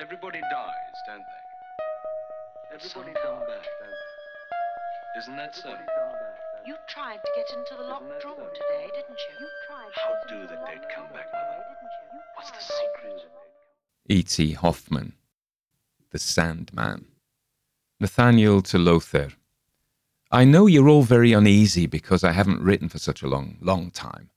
Everybody dies, don't they? Everybody come back, don't they? Isn't that so? You tried to get into the locked drawer today, didn't you? You tried. How get do the dead come back, Mother? didn't you? You What's the tried. secret? E.T. Hoffman, The Sandman. Nathaniel to Lothair. I know you're all very uneasy because I haven't written for such a long, long time.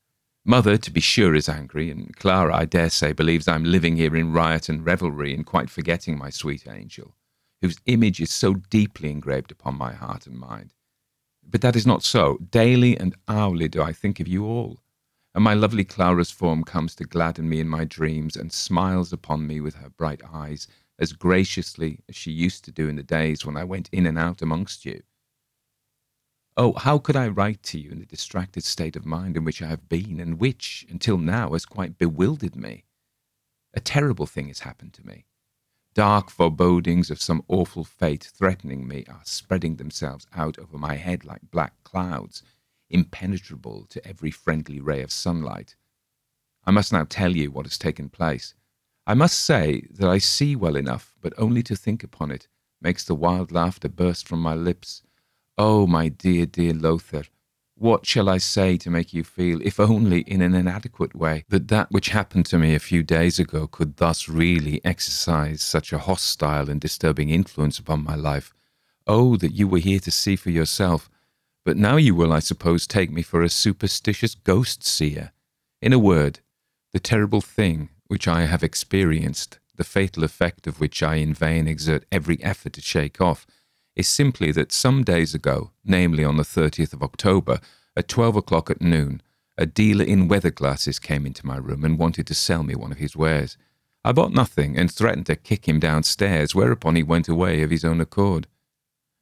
Mother, to be sure, is angry, and Clara, I dare say, believes I'm living here in riot and revelry and quite forgetting my sweet angel, whose image is so deeply engraved upon my heart and mind. But that is not so. Daily and hourly do I think of you all and my lovely Clara's form comes to gladden me in my dreams and smiles upon me with her bright eyes as graciously as she used to do in the days when I went in and out amongst you. Oh, how could I write to you in the distracted state of mind in which I have been, and which, until now, has quite bewildered me? A terrible thing has happened to me. Dark forebodings of some awful fate threatening me are spreading themselves out over my head like black clouds, impenetrable to every friendly ray of sunlight. I must now tell you what has taken place. I must say that I see well enough, but only to think upon it makes the wild laughter burst from my lips. Oh, my dear, dear Lothair, what shall I say to make you feel, if only in an inadequate way, that that which happened to me a few days ago could thus really exercise such a hostile and disturbing influence upon my life? Oh, that you were here to see for yourself. But now you will, I suppose, take me for a superstitious ghost seer. In a word, the terrible thing which I have experienced, the fatal effect of which I in vain exert every effort to shake off, is simply that some days ago, namely on the 30th of October, at 12 o'clock at noon, a dealer in weather glasses came into my room and wanted to sell me one of his wares. I bought nothing and threatened to kick him downstairs, whereupon he went away of his own accord.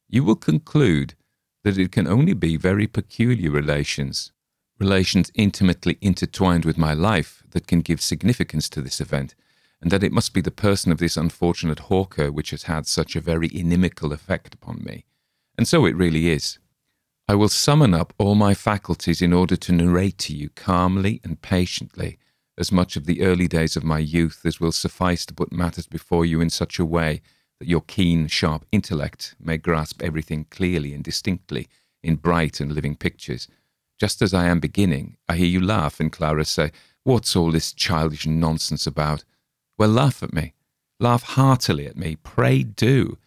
You will conclude that it can only be very peculiar relations, relations intimately intertwined with my life, that can give significance to this event, and that it must be the person of this unfortunate hawker which has had such a very inimical effect upon me. And so it really is. I will summon up all my faculties in order to narrate to you calmly and patiently as much of the early days of my youth as will suffice to put matters before you in such a way that your keen, sharp intellect may grasp everything clearly and distinctly in bright and living pictures. Just as I am beginning, I hear you laugh, and Clara say, What's all this childish nonsense about? Well, laugh at me. Laugh heartily at me. Pray do.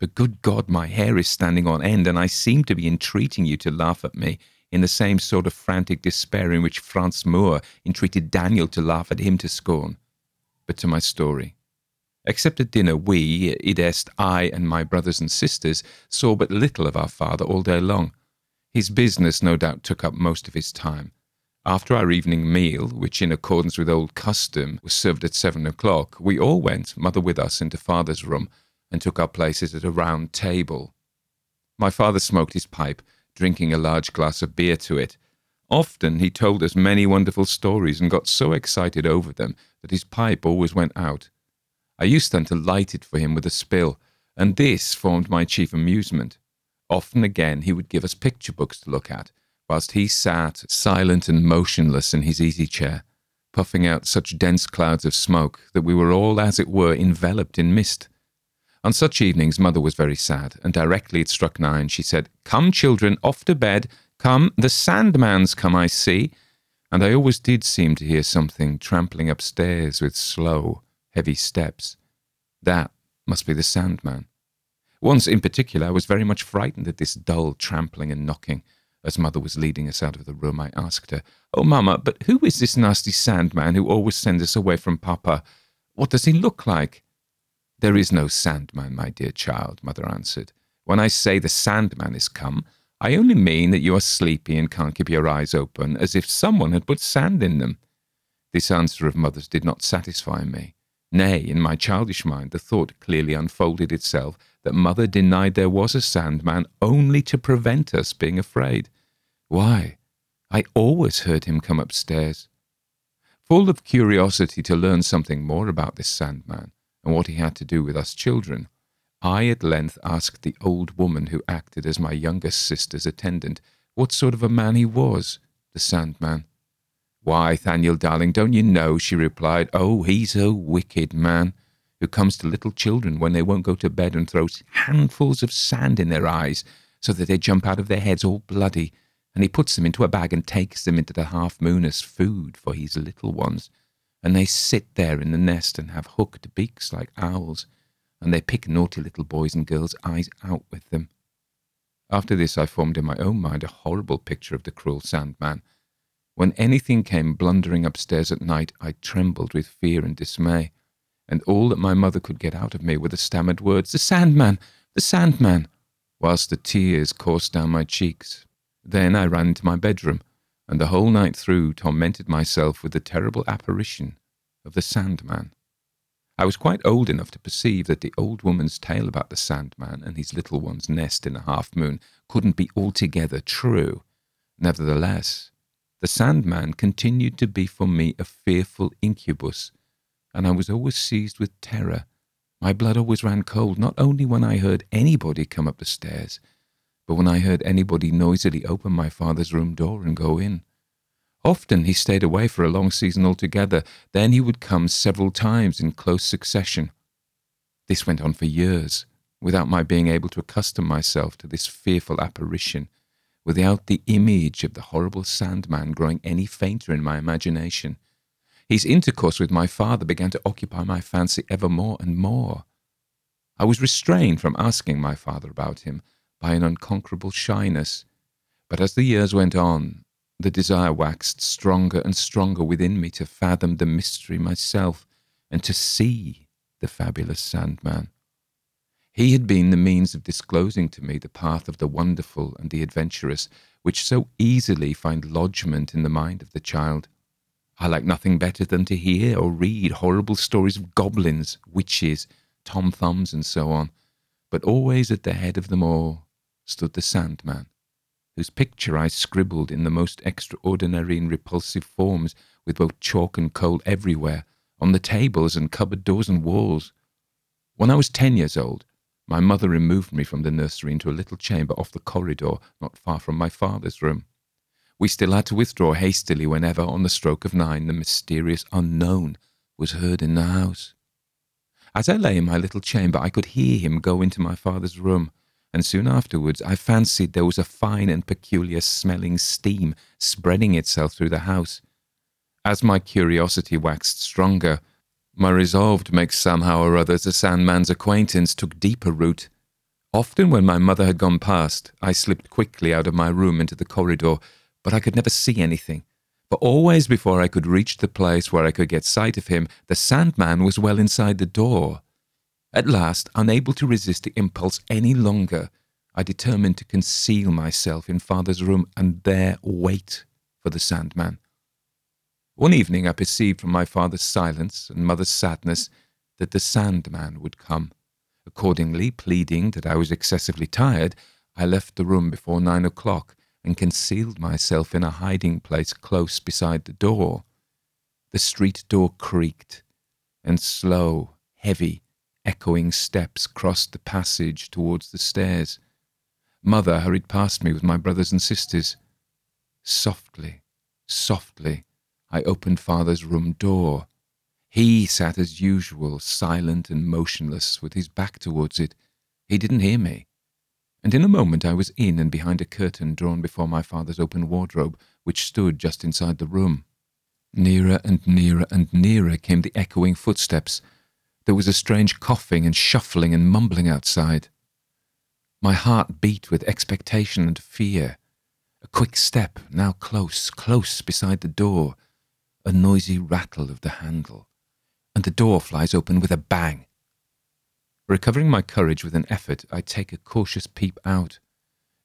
But good God, my hair is standing on end, and I seem to be entreating you to laugh at me in the same sort of frantic despair in which Franz Moor entreated Daniel to laugh at him to scorn. But to my story. Except at dinner, we, id est, I and my brothers and sisters, saw but little of our father all day long. His business no doubt took up most of his time. After our evening meal, which in accordance with old custom was served at seven o'clock, we all went, mother with us, into father's room and took our places at a round table. My father smoked his pipe, drinking a large glass of beer to it. Often he told us many wonderful stories and got so excited over them that his pipe always went out. I used then to light it for him with a spill, and this formed my chief amusement. Often again he would give us picture books to look at, whilst he sat silent and motionless in his easy chair, puffing out such dense clouds of smoke that we were all, as it were, enveloped in mist. On such evenings, mother was very sad, and directly it struck nine, she said, Come, children, off to bed. Come, the Sandman's come, I see. And I always did seem to hear something trampling upstairs with slow, heavy steps. That must be the Sandman. Once in particular, I was very much frightened at this dull trampling and knocking. As mother was leading us out of the room, I asked her, Oh, mamma, but who is this nasty Sandman who always sends us away from papa? What does he look like? There is no Sandman, my dear child, mother answered. When I say the Sandman is come, I only mean that you are sleepy and can't keep your eyes open, as if someone had put sand in them. This answer of mother's did not satisfy me. Nay, in my childish mind, the thought clearly unfolded itself that mother denied there was a Sandman only to prevent us being afraid. Why? I always heard him come upstairs. Full of curiosity to learn something more about this Sandman and what he had to do with us children, I at length asked the old woman who acted as my youngest sister's attendant what sort of a man he was, the Sandman. Why, Thaniel, darling, don't you know? she replied. Oh, he's a wicked man. who comes to little children when they won't go to bed and throws handfuls of sand in their eyes so that they jump out of their heads all bloody, and he puts them into a bag and takes them into the half moon as food for his little ones. And they sit there in the nest and have hooked beaks like owls, and they pick naughty little boys and girls' eyes out with them. After this, I formed in my own mind a horrible picture of the cruel Sandman. When anything came blundering upstairs at night, I trembled with fear and dismay, and all that my mother could get out of me were the stammered words, The Sandman! The Sandman! whilst the tears coursed down my cheeks. Then I ran into my bedroom, and the whole night through tormented myself with the terrible apparition of the Sandman. I was quite old enough to perceive that the old woman's tale about the Sandman and his little one's nest in a half moon couldn't be altogether true. Nevertheless, the Sandman continued to be for me a fearful incubus, and I was always seized with terror. My blood always ran cold, not only when I heard anybody come up the stairs, but when I heard anybody noisily open my father's room door and go in. Often he stayed away for a long season altogether, then he would come several times in close succession. This went on for years, without my being able to accustom myself to this fearful apparition, without the image of the horrible Sandman growing any fainter in my imagination. His intercourse with my father began to occupy my fancy ever more and more. I was restrained from asking my father about him by an unconquerable shyness, but as the years went on, the desire waxed stronger and stronger within me to fathom the mystery myself and to see the fabulous Sandman. He had been the means of disclosing to me the path of the wonderful and the adventurous, which so easily find lodgment in the mind of the child. I like nothing better than to hear or read horrible stories of goblins, witches, tom thumbs, and so on, but always at the head of them all stood the Sandman, whose picture I scribbled in the most extraordinary and repulsive forms with both chalk and coal everywhere, on the tables and cupboard doors and walls. When I was ten years old, my mother removed me from the nursery into a little chamber off the corridor not far from my father's room. We still had to withdraw hastily whenever, on the stroke of nine, the mysterious unknown was heard in the house. As I lay in my little chamber, I could hear him go into my father's room, and soon afterwards I fancied there was a fine and peculiar smelling steam spreading itself through the house. As my curiosity waxed stronger, my resolve to make somehow or other the Sandman's acquaintance took deeper root. Often when my mother had gone past, I slipped quickly out of my room into the corridor, but I could never see anything. For always before I could reach the place where I could get sight of him, the Sandman was well inside the door. At last, unable to resist the impulse any longer, I determined to conceal myself in father's room and there wait for the Sandman. One evening I perceived from my father's silence and mother's sadness that the Sandman would come. Accordingly, pleading that I was excessively tired, I left the room before nine o'clock and concealed myself in a hiding place close beside the door. The street door creaked, and slow, heavy, echoing steps crossed the passage towards the stairs. Mother hurried past me with my brothers and sisters. Softly, softly, I opened father's room door. He sat as usual, silent and motionless, with his back towards it. He didn't hear me. And in a moment I was in and behind a curtain drawn before my father's open wardrobe, which stood just inside the room. Nearer and nearer and nearer came the echoing footsteps, there was a strange coughing and shuffling and mumbling outside. My heart beat with expectation and fear. A quick step, now close, close beside the door. A noisy rattle of the handle. And the door flies open with a bang. Recovering my courage with an effort, I take a cautious peep out.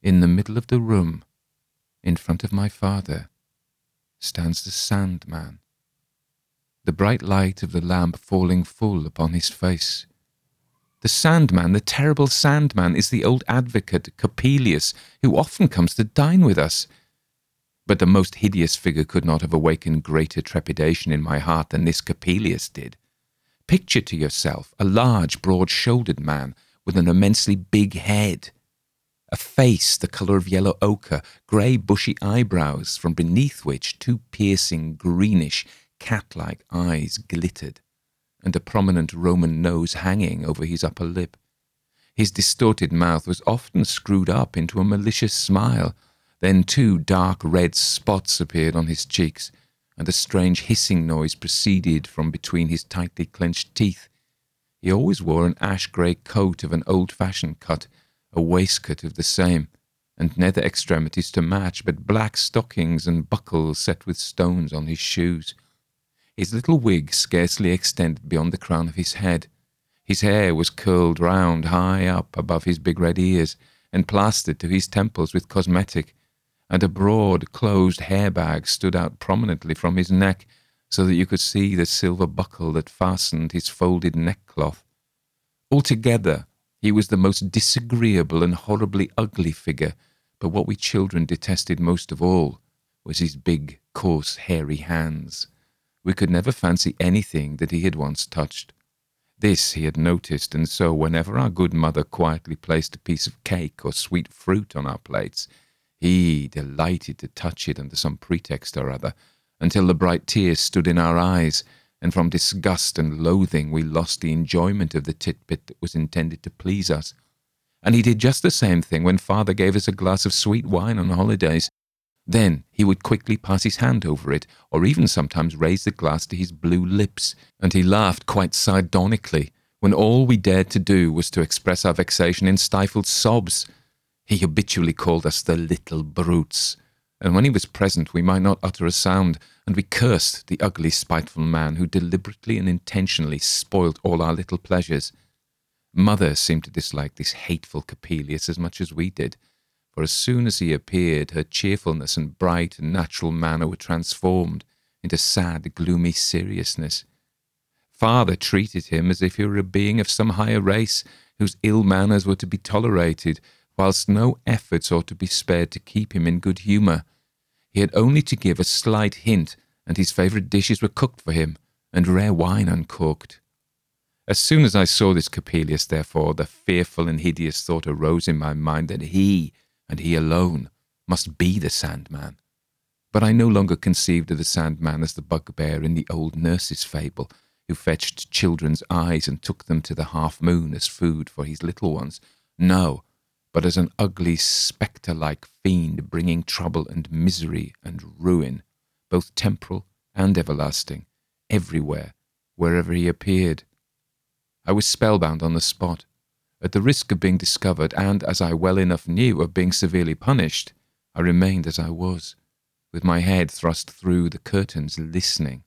In the middle of the room, in front of my father, stands the Sandman the bright light of the lamp falling full upon his face. The Sandman, the terrible Sandman, is the old advocate Coppelius, who often comes to dine with us. But the most hideous figure could not have awakened greater trepidation in my heart than this Coppelius did. Picture to yourself a large, broad shouldered man with an immensely big head, a face the colour of yellow ochre, grey bushy eyebrows, from beneath which two piercing, greenish, cat like eyes glittered, and a prominent Roman nose hanging over his upper lip. His distorted mouth was often screwed up into a malicious smile. Then two dark red spots appeared on his cheeks, and a strange hissing noise proceeded from between his tightly clenched teeth. He always wore an ash grey coat of an old fashioned cut, a waistcoat of the same, and nether extremities to match, but black stockings and buckles set with stones on his shoes. His little wig scarcely extended beyond the crown of his head. His hair was curled round high up above his big red ears, and plastered to his temples with cosmetic, and a broad, closed hair bag stood out prominently from his neck, so that you could see the silver buckle that fastened his folded neckcloth. Altogether, he was the most disagreeable and horribly ugly figure, but what we children detested most of all was his big, coarse, hairy hands. We could never fancy anything that he had once touched. This he had noticed, and so whenever our good mother quietly placed a piece of cake or sweet fruit on our plates, he delighted to touch it under some pretext or other, until the bright tears stood in our eyes, and from disgust and loathing we lost the enjoyment of the titbit that was intended to please us. And he did just the same thing when father gave us a glass of sweet wine on holidays. Then he would quickly pass his hand over it, or even sometimes raise the glass to his blue lips, and he laughed quite sardonically when all we dared to do was to express our vexation in stifled sobs. He habitually called us the little brutes, and when he was present we might not utter a sound, and we cursed the ugly, spiteful man who deliberately and intentionally spoilt all our little pleasures. Mother seemed to dislike this hateful Coppelius as much as we did, for as soon as he appeared, her cheerfulness and bright and natural manner were transformed into sad, gloomy seriousness. Father treated him as if he were a being of some higher race, whose ill manners were to be tolerated, whilst no efforts ought to be spared to keep him in good humour. He had only to give a slight hint, and his favourite dishes were cooked for him, and rare wine uncorked. As soon as I saw this Coppelius, therefore, the fearful and hideous thought arose in my mind that he, and he alone, must be the Sandman. But I no longer conceived of the Sandman as the bugbear in the old nurse's fable, who fetched children's eyes and took them to the half moon as food for his little ones. No, but as an ugly spectre like fiend bringing trouble and misery and ruin, both temporal and everlasting, everywhere, wherever he appeared. I was spellbound on the spot. At the risk of being discovered, and as I well enough knew of being severely punished, I remained as I was, with my head thrust through the curtains, listening.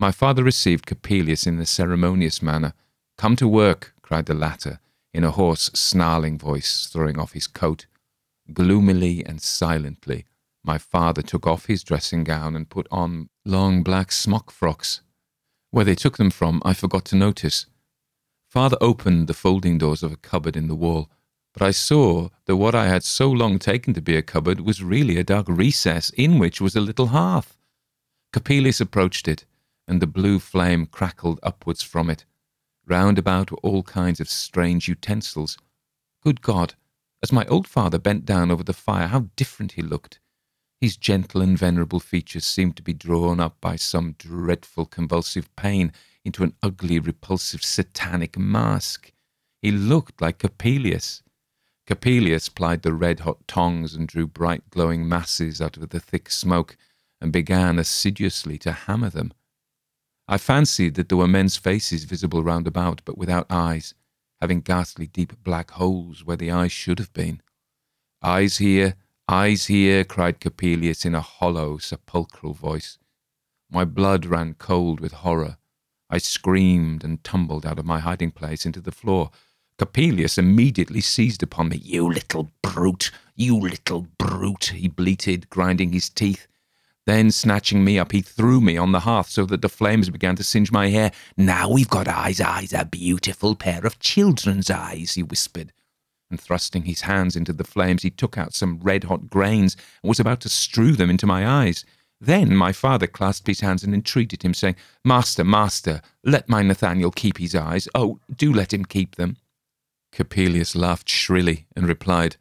My father received Coppelius in a ceremonious manner. Come to work, cried the latter, in a hoarse, snarling voice, throwing off his coat. Gloomily and silently, my father took off his dressing gown and put on long black smock frocks. Where they took them from, I forgot to notice. Father opened the folding doors of a cupboard in the wall, but I saw that what I had so long taken to be a cupboard was really a dark recess in which was a little hearth. Coppelius approached it, and the blue flame crackled upwards from it. Round about were all kinds of strange utensils. Good God! As my old father bent down over the fire, how different he looked! His gentle and venerable features seemed to be drawn up by some dreadful convulsive pain into an ugly, repulsive, satanic mask. He looked like Coppelius. Coppelius plied the red hot tongs and drew bright glowing masses out of the thick smoke, and began assiduously to hammer them. I fancied that there were men's faces visible round about, but without eyes, having ghastly deep black holes where the eyes should have been. Eyes here, eyes here, cried Coppelius in a hollow, sepulchral voice. My blood ran cold with horror. I screamed and tumbled out of my hiding place into the floor. Coppelius immediately seized upon me. You little brute! You little brute! he bleated, grinding his teeth. Then, snatching me up, he threw me on the hearth so that the flames began to singe my hair. Now we've got eyes, eyes, a beautiful pair of children's eyes, he whispered. And thrusting his hands into the flames, he took out some red hot grains and was about to strew them into my eyes. Then my father clasped his hands and entreated him, saying, Master, master, let my Nathaniel keep his eyes. Oh, do let him keep them. Coppelius laughed shrilly and replied,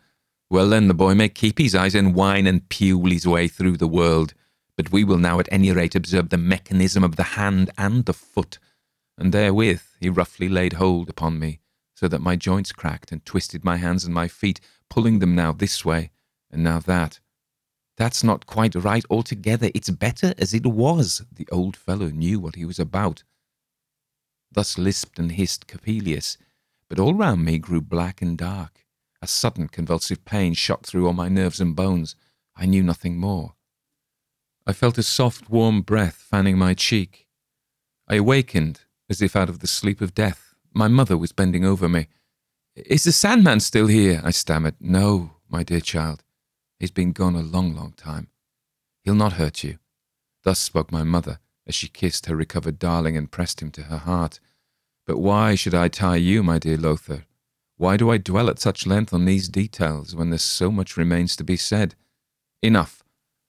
Well, then the boy may keep his eyes and whine and pule his way through the world but we will now at any rate observe the mechanism of the hand and the foot. and therewith he roughly laid hold upon me, so that my joints cracked, and twisted my hands and my feet, pulling them now this way and now that. That's not quite right altogether. It's better as it was. The old fellow knew what he was about. Thus lisped and hissed Coppelius, but all round me grew black and dark. A sudden convulsive pain shot through all my nerves and bones. I knew nothing more. I felt a soft, warm breath fanning my cheek. I awakened, as if out of the sleep of death. My mother was bending over me. Is the Sandman still here? I stammered. No, my dear child. He's been gone a long, long time. He'll not hurt you. Thus spoke my mother, as she kissed her recovered darling and pressed him to her heart. But why should I tie you, my dear Lothar? Why do I dwell at such length on these details when there's so much remains to be said? Enough.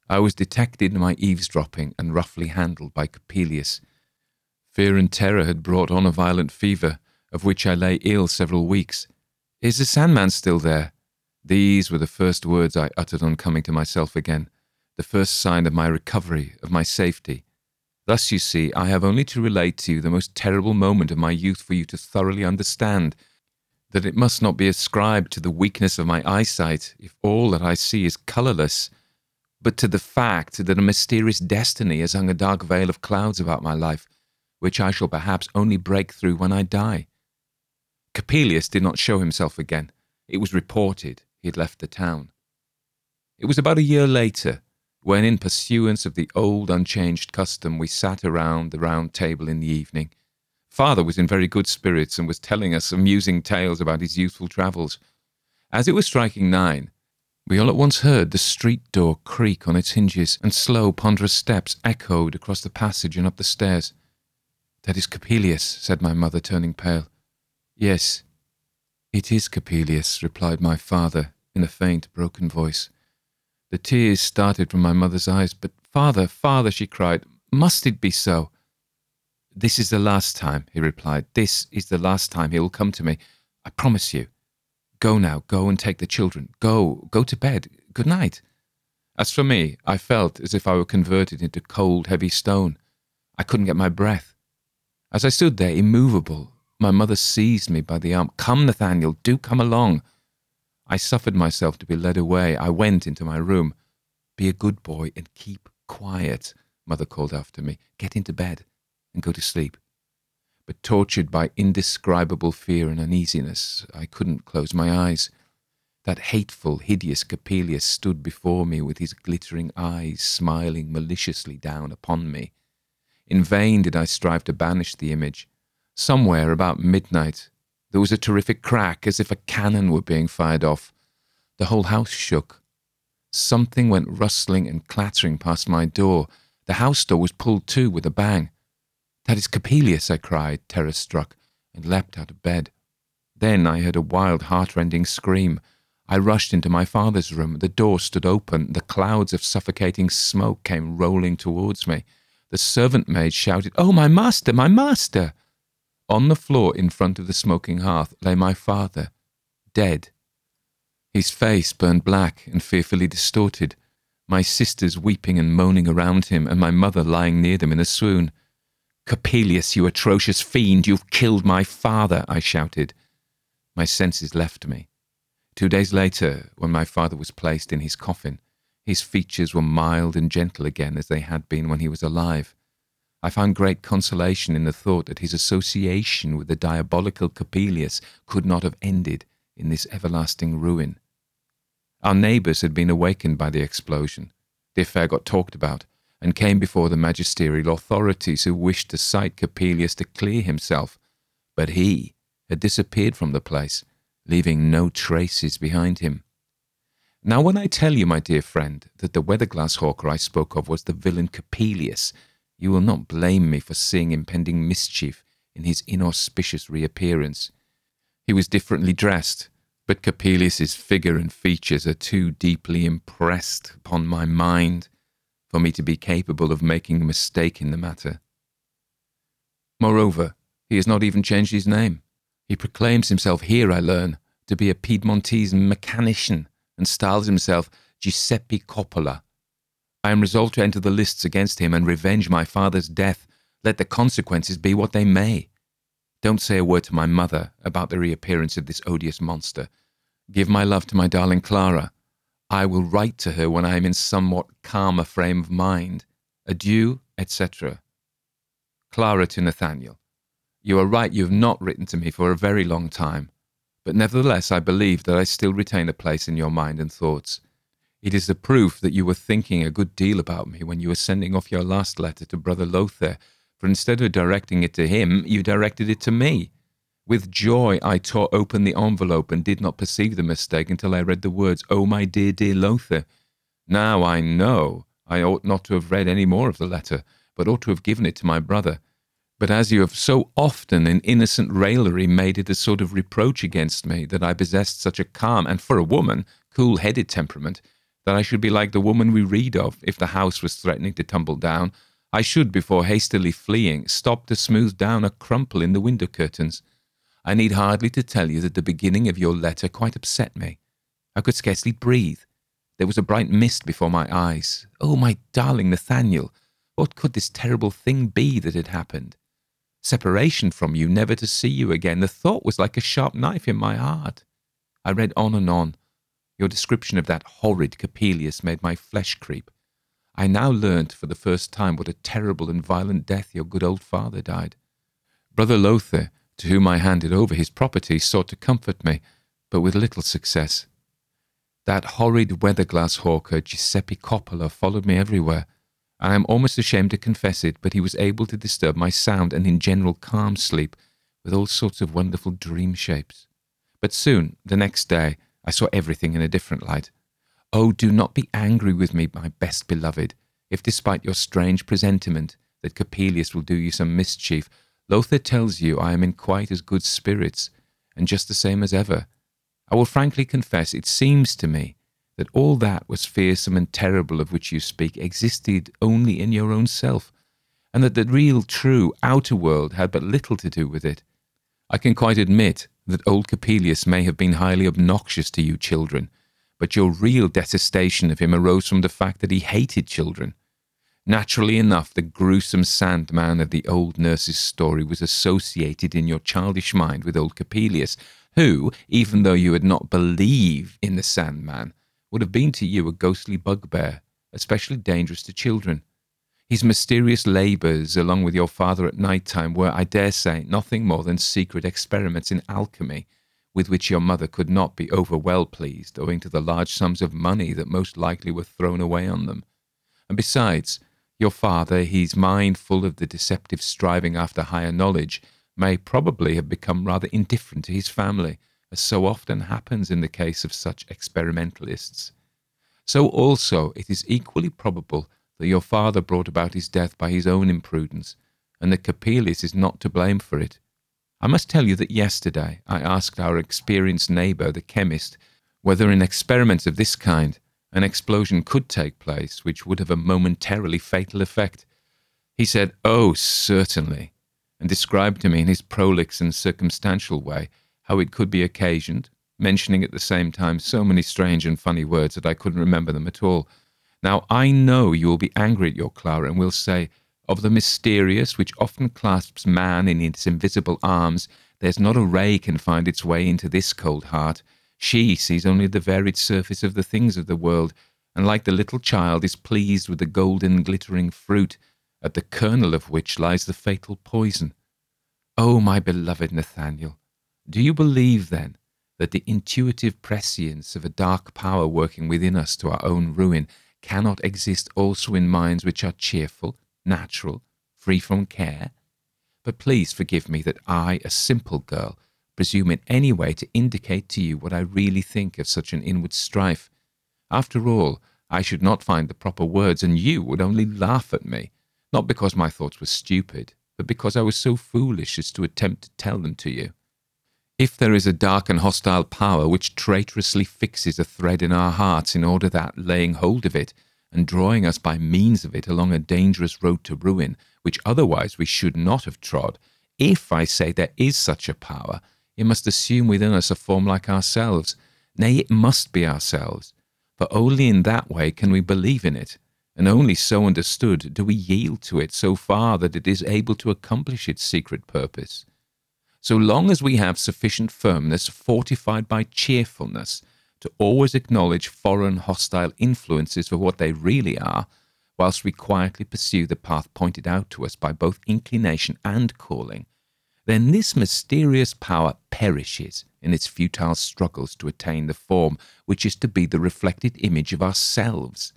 I was detected in my eavesdropping and roughly handled by Coppelius. Fear and terror had brought on a violent fever, of which I lay ill several weeks. Is the Sandman still there? These were the first words I uttered on coming to myself again, the first sign of my recovery, of my safety. Thus, you see, I have only to relate to you the most terrible moment of my youth for you to thoroughly understand that it must not be ascribed to the weakness of my eyesight if all that I see is colourless, but to the fact that a mysterious destiny has hung a dark veil of clouds about my life, which I shall perhaps only break through when I die. Coppelius did not show himself again. It was reported he had left the town. It was about a year later when, in pursuance of the old unchanged custom, we sat around the round table in the evening. Father was in very good spirits and was telling us amusing tales about his youthful travels. As it was striking nine, we all at once heard the street door creak on its hinges, and slow, ponderous steps echoed across the passage and up the stairs. That is Coppelius, said my mother, turning pale. Yes, it is Coppelius, replied my father in a faint, broken voice. The tears started from my mother's eyes. But, father, father, she cried, must it be so? This is the last time, he replied. This is the last time he will come to me. I promise you. Go now, go and take the children. Go, go to bed. Good night. As for me, I felt as if I were converted into cold, heavy stone. I couldn't get my breath. As I stood there, immovable, my mother seized me by the arm. Come, Nathaniel, do come along. I suffered myself to be led away. I went into my room. Be a good boy and keep quiet, mother called after me. Get into bed and go to sleep. But tortured by indescribable fear and uneasiness, I couldn't close my eyes. That hateful, hideous Coppelius stood before me with his glittering eyes smiling maliciously down upon me. In vain did I strive to banish the image. Somewhere about midnight, there was a terrific crack as if a cannon were being fired off. The whole house shook. Something went rustling and clattering past my door. The house door was pulled to with a bang. That is Coppelius, I cried, terror struck, and leapt out of bed. Then I heard a wild, heartrending scream. I rushed into my father's room. The door stood open. The clouds of suffocating smoke came rolling towards me. The servant maid shouted, Oh, my master, my master! On the floor in front of the smoking hearth lay my father, dead. His face burned black and fearfully distorted, my sisters weeping and moaning around him, and my mother lying near them in a swoon. Coppelius, you atrocious fiend, you've killed my father, I shouted. My senses left me. Two days later, when my father was placed in his coffin, his features were mild and gentle again as they had been when he was alive. I found great consolation in the thought that his association with the diabolical Coppelius could not have ended in this everlasting ruin. Our neighbours had been awakened by the explosion. The affair got talked about, and came before the magisterial authorities who wished to cite Coppelius to clear himself, but he had disappeared from the place, leaving no traces behind him. Now, when I tell you, my dear friend, that the weatherglass hawker I spoke of was the villain Coppelius, you will not blame me for seeing impending mischief in his inauspicious reappearance. He was differently dressed, but Coppelius's figure and features are too deeply impressed upon my mind for me to be capable of making a mistake in the matter. Moreover, he has not even changed his name. He proclaims himself here, I learn, to be a Piedmontese mechanician and styles himself Giuseppe Coppola, I am resolved to enter the lists against him and revenge my father's death, let the consequences be what they may. Don't say a word to my mother about the reappearance of this odious monster. Give my love to my darling Clara. I will write to her when I am in somewhat calmer frame of mind. Adieu, etc. Clara to Nathaniel. You are right, you have not written to me for a very long time, but nevertheless I believe that I still retain a place in your mind and thoughts. It is a proof that you were thinking a good deal about me when you were sending off your last letter to Brother Lothair, for instead of directing it to him, you directed it to me. With joy, I tore open the envelope and did not perceive the mistake until I read the words, Oh, my dear, dear Lothair. Now I know I ought not to have read any more of the letter, but ought to have given it to my brother. But as you have so often in innocent raillery made it a sort of reproach against me that I possessed such a calm and, for a woman, cool headed temperament, that I should be like the woman we read of if the house was threatening to tumble down, I should, before hastily fleeing, stop to smooth down a crumple in the window curtains. I need hardly to tell you that the beginning of your letter quite upset me. I could scarcely breathe. There was a bright mist before my eyes. Oh, my darling Nathaniel, what could this terrible thing be that had happened? Separation from you, never to see you again, the thought was like a sharp knife in my heart. I read on and on. Your description of that horrid Coppelius made my flesh creep. I now learnt for the first time what a terrible and violent death your good old father died. Brother Lothair, to whom I handed over his property, sought to comfort me, but with little success. That horrid weather-glass hawker, Giuseppe Coppola, followed me everywhere. I am almost ashamed to confess it, but he was able to disturb my sound and in general calm sleep with all sorts of wonderful dream shapes. But soon, the next day, I saw everything in a different light. Oh, do not be angry with me, my best beloved, if despite your strange presentiment that Coppelius will do you some mischief, Lothair tells you I am in quite as good spirits, and just the same as ever, I will frankly confess it seems to me that all that was fearsome and terrible of which you speak existed only in your own self, and that the real, true, outer world had but little to do with it. I can quite admit that old Coppelius may have been highly obnoxious to you children, but your real detestation of him arose from the fact that he hated children. Naturally enough, the gruesome sandman of the old nurse's story was associated in your childish mind with old Coppelius, who, even though you had not believed in the Sandman, would have been to you a ghostly bugbear, especially dangerous to children. His mysterious labours, along with your father at night time, were, I dare say, nothing more than secret experiments in alchemy, with which your mother could not be over well pleased, owing to the large sums of money that most likely were thrown away on them. And besides, your father, his mind full of the deceptive striving after higher knowledge, may probably have become rather indifferent to his family, as so often happens in the case of such experimentalists. So also it is equally probable that your father brought about his death by his own imprudence, and that Coppelius is not to blame for it. I must tell you that yesterday I asked our experienced neighbour, the chemist, whether in experiments of this kind an explosion could take place which would have a momentarily fatal effect. He said, Oh, certainly and described to me in his prolix and circumstantial way how it could be occasioned, mentioning at the same time so many strange and funny words that I couldn't remember them at all. Now, I know you will be angry at your Clara and will say, Of the mysterious which often clasps man in its invisible arms, there's not a ray can find its way into this cold heart. She sees only the varied surface of the things of the world, and like the little child is pleased with the golden glittering fruit, at the kernel of which lies the fatal poison. Oh, my beloved Nathaniel, do you believe then that the intuitive prescience of a dark power working within us to our own ruin cannot exist also in minds which are cheerful, natural, free from care? But please forgive me that I, a simple girl, presume in any way to indicate to you what I really think of such an inward strife. After all, I should not find the proper words, and you would only laugh at me not because my thoughts were stupid, but because I was so foolish as to attempt to tell them to you. If there is a dark and hostile power which traitorously fixes a thread in our hearts in order that, laying hold of it, and drawing us by means of it along a dangerous road to ruin, which otherwise we should not have trod, if, I say, there is such a power, it must assume within us a form like ourselves. Nay, it must be ourselves, for only in that way can we believe in it and only so understood do we yield to it so far that it is able to accomplish its secret purpose. So long as we have sufficient firmness fortified by cheerfulness to always acknowledge foreign hostile influences for what they really are, whilst we quietly pursue the path pointed out to us by both inclination and calling, then this mysterious power perishes in its futile struggles to attain the form which is to be the reflected image of ourselves.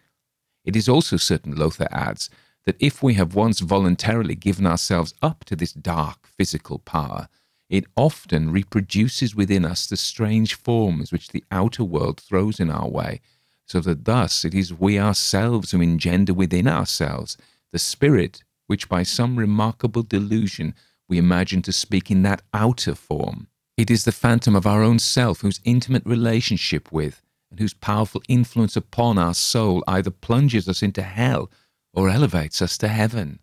It is also certain, Lothar adds, that if we have once voluntarily given ourselves up to this dark physical power, it often reproduces within us the strange forms which the outer world throws in our way, so that thus it is we ourselves who engender within ourselves the spirit which by some remarkable delusion we imagine to speak in that outer form. It is the phantom of our own self whose intimate relationship with and whose powerful influence upon our soul either plunges us into hell or elevates us to heaven.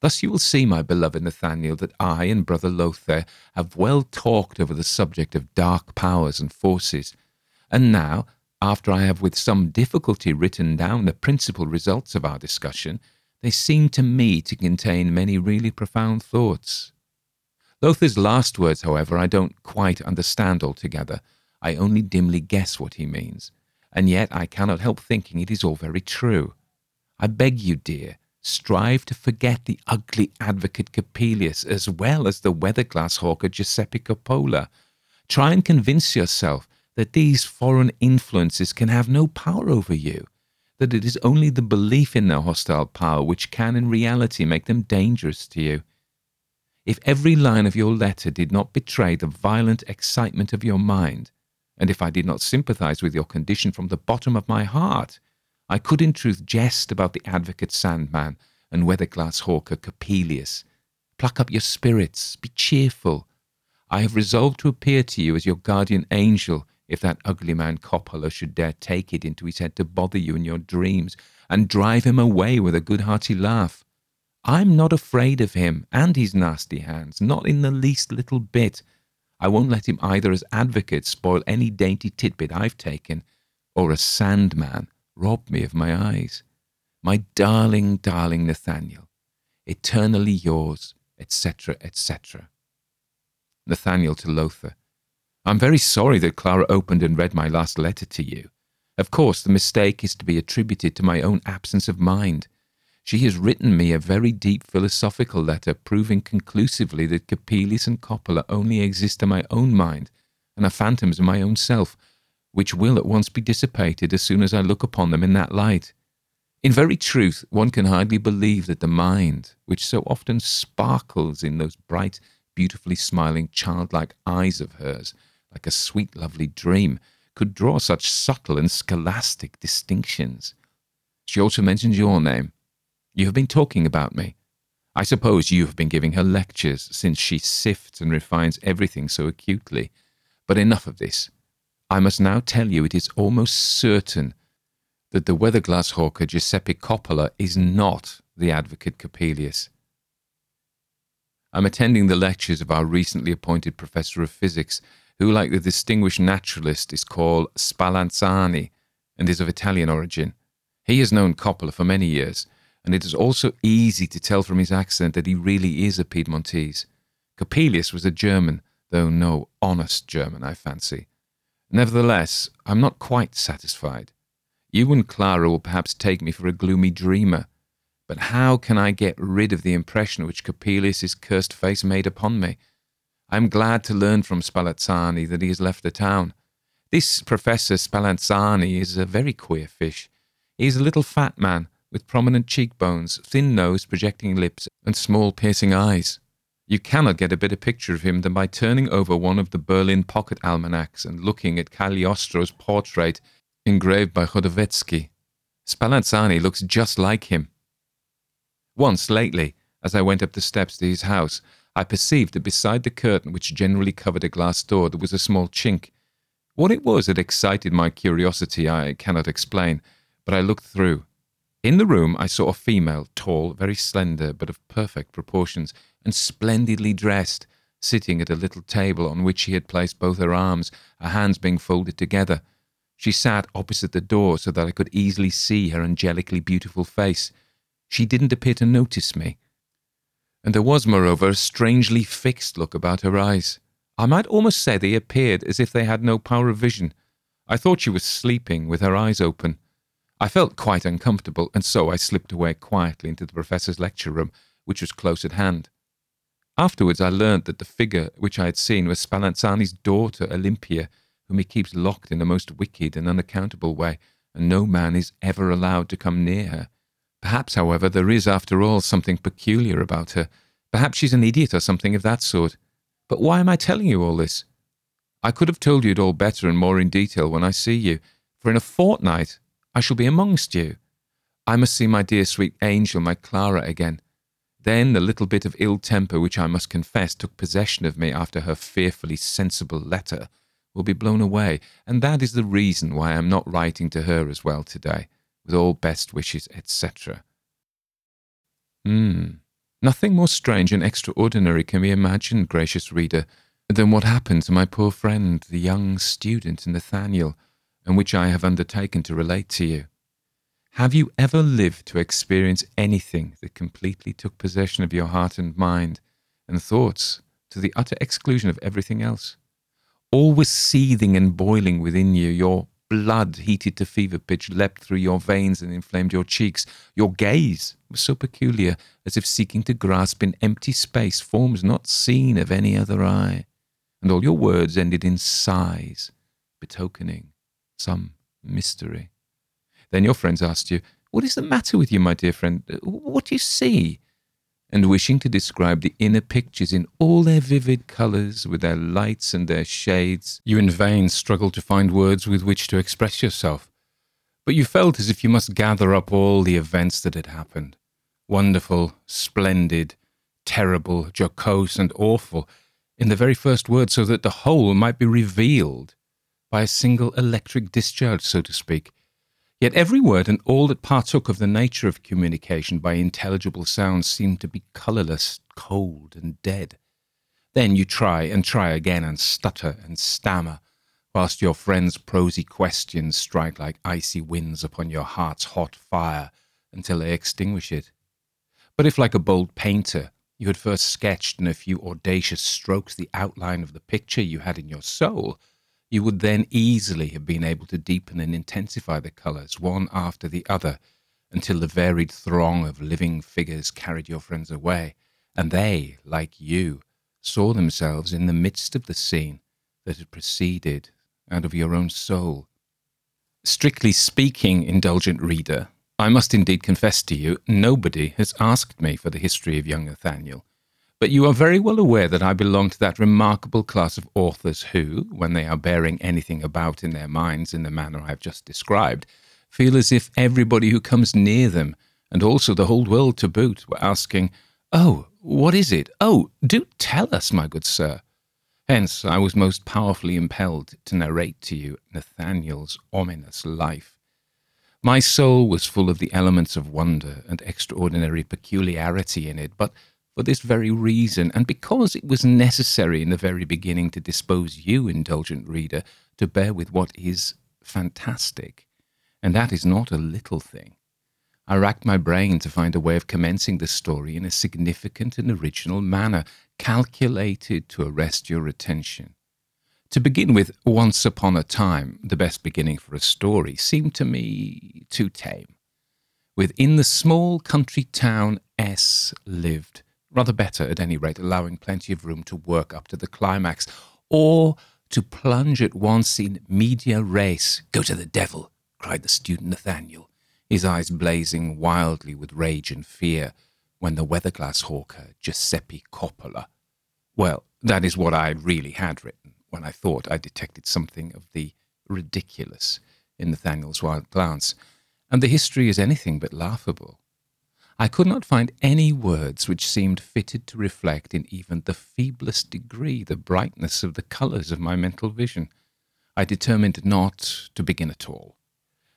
Thus you will see, my beloved Nathaniel, that I and Brother Lothair have well talked over the subject of dark powers and forces, and now, after I have with some difficulty written down the principal results of our discussion, they seem to me to contain many really profound thoughts. Lothair's last words, however, I don't quite understand altogether. I only dimly guess what he means, and yet I cannot help thinking it is all very true. I beg you, dear, strive to forget the ugly advocate Coppelius as well as the weatherglass hawker Giuseppe Coppola. Try and convince yourself that these foreign influences can have no power over you, that it is only the belief in their hostile power which can in reality make them dangerous to you. If every line of your letter did not betray the violent excitement of your mind, and if I did not sympathize with your condition from the bottom of my heart, I could in truth jest about the advocate Sandman and weatherglass hawker Coppelius. Pluck up your spirits, be cheerful. I have resolved to appear to you as your guardian angel if that ugly man Coppola should dare take it into his head to bother you in your dreams and drive him away with a good hearty laugh. I'm not afraid of him and his nasty hands, not in the least little bit. I won't let him either as advocate spoil any dainty titbit I've taken, or as sandman rob me of my eyes. My darling, darling Nathaniel, eternally yours, etc., etc. Nathaniel to Lothair. I'm very sorry that Clara opened and read my last letter to you. Of course, the mistake is to be attributed to my own absence of mind. She has written me a very deep philosophical letter proving conclusively that Coppelius and Coppola only exist in my own mind and are phantoms of my own self, which will at once be dissipated as soon as I look upon them in that light. In very truth, one can hardly believe that the mind, which so often sparkles in those bright, beautifully smiling, childlike eyes of hers, like a sweet, lovely dream, could draw such subtle and scholastic distinctions. She also mentions your name. You have been talking about me. I suppose you have been giving her lectures, since she sifts and refines everything so acutely. But enough of this. I must now tell you it is almost certain that the weatherglass hawker Giuseppe Coppola is not the advocate Coppelius. I'm attending the lectures of our recently appointed professor of physics, who, like the distinguished naturalist, is called Spallanzani and is of Italian origin. He has known Coppola for many years, and it is also easy to tell from his accent that he really is a Piedmontese. Coppelius was a German, though no honest German, I fancy. Nevertheless, I'm not quite satisfied. You and Clara will perhaps take me for a gloomy dreamer, but how can I get rid of the impression which Coppelius's cursed face made upon me? I am glad to learn from Spallanzani that he has left the town. This Professor Spallanzani is a very queer fish. He is a little fat man, with prominent cheekbones, thin nose, projecting lips, and small piercing eyes. You cannot get a better picture of him than by turning over one of the Berlin pocket almanacs and looking at Cagliostro's portrait engraved by Chodowiecki. Spallanzani looks just like him. Once, lately, as I went up the steps to his house, I perceived that beside the curtain which generally covered a glass door there was a small chink. What it was that excited my curiosity I cannot explain, but I looked through. In the room I saw a female, tall, very slender, but of perfect proportions, and splendidly dressed, sitting at a little table on which she had placed both her arms, her hands being folded together. She sat opposite the door so that I could easily see her angelically beautiful face. She didn't appear to notice me. and there was, moreover, a strangely fixed look about her eyes. I might almost say they appeared as if they had no power of vision. I thought she was sleeping with her eyes open. I felt quite uncomfortable, and so I slipped away quietly into the professor's lecture room, which was close at hand. Afterwards, I learnt that the figure which I had seen was Spallanzani's daughter, Olympia, whom he keeps locked in a most wicked and unaccountable way, and no man is ever allowed to come near her. Perhaps, however, there is, after all, something peculiar about her. Perhaps she's an idiot or something of that sort. But why am I telling you all this? I could have told you it all better and more in detail when I see you, for in a fortnight I shall be amongst you. I must see my dear sweet angel, my Clara, again. Then the little bit of ill temper which I must confess took possession of me after her fearfully sensible letter will be blown away, and that is the reason why I am not writing to her as well today with all best wishes, etc. Hmm. Nothing more strange and extraordinary can be imagined, gracious reader, than what happened to my poor friend, the young student Nathaniel, and which I have undertaken to relate to you. Have you ever lived to experience anything that completely took possession of your heart and mind and thoughts to the utter exclusion of everything else? All was seething and boiling within you, your blood heated to fever pitch leapt through your veins and inflamed your cheeks. Your gaze was so peculiar, as if seeking to grasp in empty space forms not seen of any other eye, and all your words ended in sighs, betokening some mystery. Then your friends asked you, What is the matter with you, my dear friend? What do you see? and wishing to describe the inner pictures in all their vivid colours, with their lights and their shades, you in vain struggled to find words with which to express yourself. But you felt as if you must gather up all the events that had happened wonderful, splendid, terrible, jocose, and awful in the very first word, so that the whole might be revealed by a single electric discharge, so to speak, Yet every word and all that partook of the nature of communication by intelligible sounds seemed to be colourless, cold, and dead. Then you try and try again and stutter and stammer, whilst your friend's prosy questions strike like icy winds upon your heart's hot fire until they extinguish it. But if, like a bold painter, you had first sketched in a few audacious strokes the outline of the picture you had in your soul, you would then easily have been able to deepen and intensify the colours one after the other until the varied throng of living figures carried your friends away, and they, like you, saw themselves in the midst of the scene that had proceeded out of your own soul. Strictly speaking, indulgent reader, I must indeed confess to you, nobody has asked me for the history of young Nathaniel, but you are very well aware that I belong to that remarkable class of authors who, when they are bearing anything about in their minds in the manner I have just described, feel as if everybody who comes near them, and also the whole world to boot, were asking, Oh, what is it? Oh, do tell us, my good sir. Hence, I was most powerfully impelled to narrate to you Nathaniel's ominous life. My soul was full of the elements of wonder and extraordinary peculiarity in it, but for this very reason, and because it was necessary in the very beginning to dispose you, indulgent reader, to bear with what is fantastic, and that is not a little thing. I racked my brain to find a way of commencing the story in a significant and original manner, calculated to arrest your attention. To begin with, once upon a time, the best beginning for a story, seemed to me too tame. Within the small country town S lived Rather better, at any rate, allowing plenty of room to work up to the climax, or to plunge at once in medias res. Go to the devil, cried the student Nathaniel, his eyes blazing wildly with rage and fear, when the weatherglass hawker Giuseppe Coppola. Well, that is what I really had written when I thought I detected something of the ridiculous in Nathaniel's wild glance, and the history is anything but laughable. I could not find any words which seemed fitted to reflect in even the feeblest degree the brightness of the colours of my mental vision. I determined not to begin at all.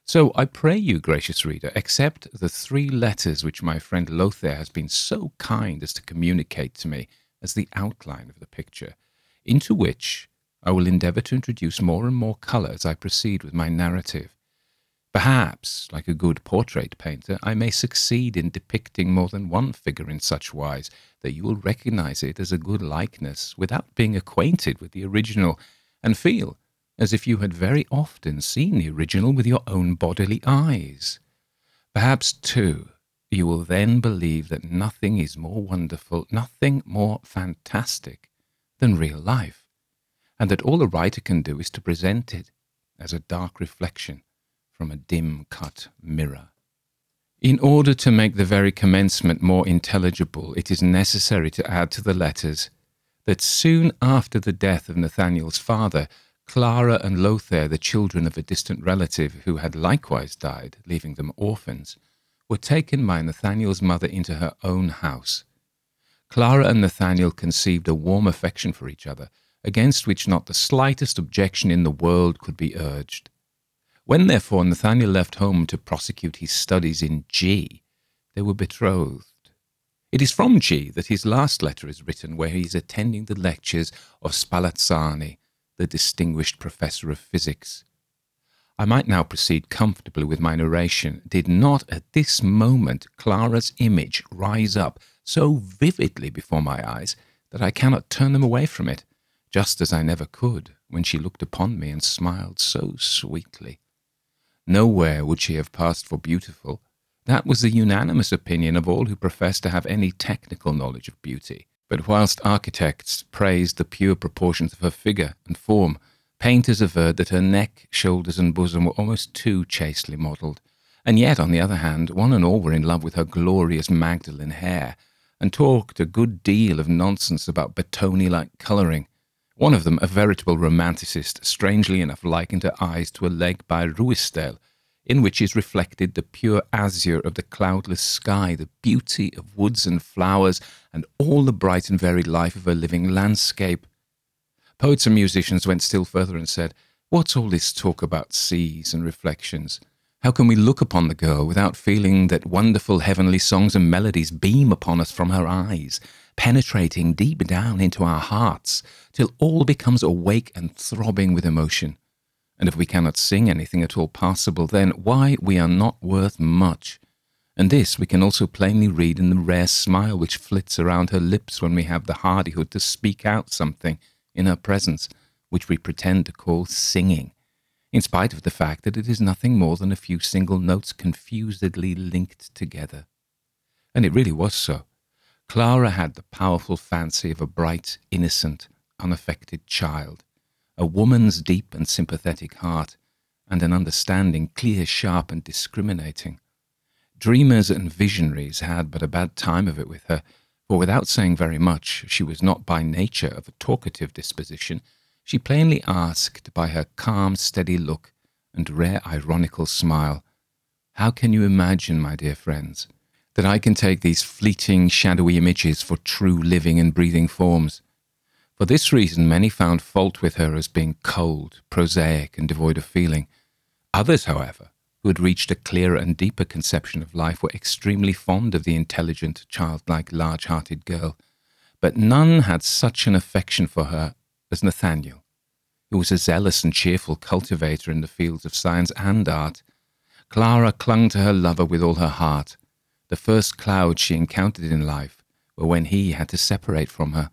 So I pray you, gracious reader, accept the three letters which my friend Lothair has been so kind as to communicate to me as the outline of the picture, into which I will endeavour to introduce more and more colour as I proceed with my narrative. Perhaps, like a good portrait painter, I may succeed in depicting more than one figure in such wise that you will recognize it as a good likeness without being acquainted with the original, and feel as if you had very often seen the original with your own bodily eyes. Perhaps, too, you will then believe that nothing is more wonderful, nothing more fantastic than real life, and that all a writer can do is to present it as a dark reflection from a dim cut mirror. In order to make the very commencement more intelligible, it is necessary to add to the letters that soon after the death of Nathaniel's father, Clara and Lothair, the children of a distant relative who had likewise died, leaving them orphans, were taken by Nathaniel's mother into her own house. Clara and Nathaniel conceived a warm affection for each other, against which not the slightest objection in the world could be urged. When, therefore, Nathaniel left home to prosecute his studies in G, they were betrothed. It is from G that his last letter is written, where he is attending the lectures of Spallanzani, the distinguished professor of physics. I might now proceed comfortably with my narration, did not at this moment Clara's image rise up so vividly before my eyes that I cannot turn them away from it, just as I never could when she looked upon me and smiled so sweetly. Nowhere would she have passed for beautiful. That was the unanimous opinion of all who professed to have any technical knowledge of beauty. But whilst architects praised the pure proportions of her figure and form, painters averred that her neck, shoulders, and bosom were almost too chastely modelled. And yet, on the other hand, one and all were in love with her glorious Magdalen hair, and talked a good deal of nonsense about Bertoni like colouring, one of them, a veritable romanticist, strangely enough likened her eyes to a lake by Ruisdael, in which is reflected the pure azure of the cloudless sky, the beauty of woods and flowers, and all the bright and varied life of a living landscape. Poets and musicians went still further and said, What's all this talk about seas and reflections? How can we look upon the girl without feeling that wonderful heavenly songs and melodies beam upon us from her eyes, penetrating deep down into our hearts till all becomes awake and throbbing with emotion. And if we cannot sing anything at all passable, then why we are not worth much. And this we can also plainly read in the rare smile which flits around her lips when we have the hardihood to speak out something in her presence, which we pretend to call singing, in spite of the fact that it is nothing more than a few single notes confusedly linked together. And it really was so. Clara had the powerful fancy of a bright, innocent, unaffected child, a woman's deep and sympathetic heart, and an understanding clear, sharp, and discriminating. Dreamers and visionaries had but a bad time of it with her, for without saying very much, she was not by nature of a talkative disposition. She plainly asked by her calm, steady look and rare ironical smile, How can you imagine, my dear friends, that I can take these fleeting, shadowy images for true living and breathing forms. For this reason, many found fault with her as being cold, prosaic, and devoid of feeling. Others, however, who had reached a clearer and deeper conception of life, were extremely fond of the intelligent, childlike, large hearted girl. But none had such an affection for her as Nathaniel, who was a zealous and cheerful cultivator in the fields of science and art. Clara clung to her lover with all her heart, the first clouds she encountered in life were when he had to separate from her.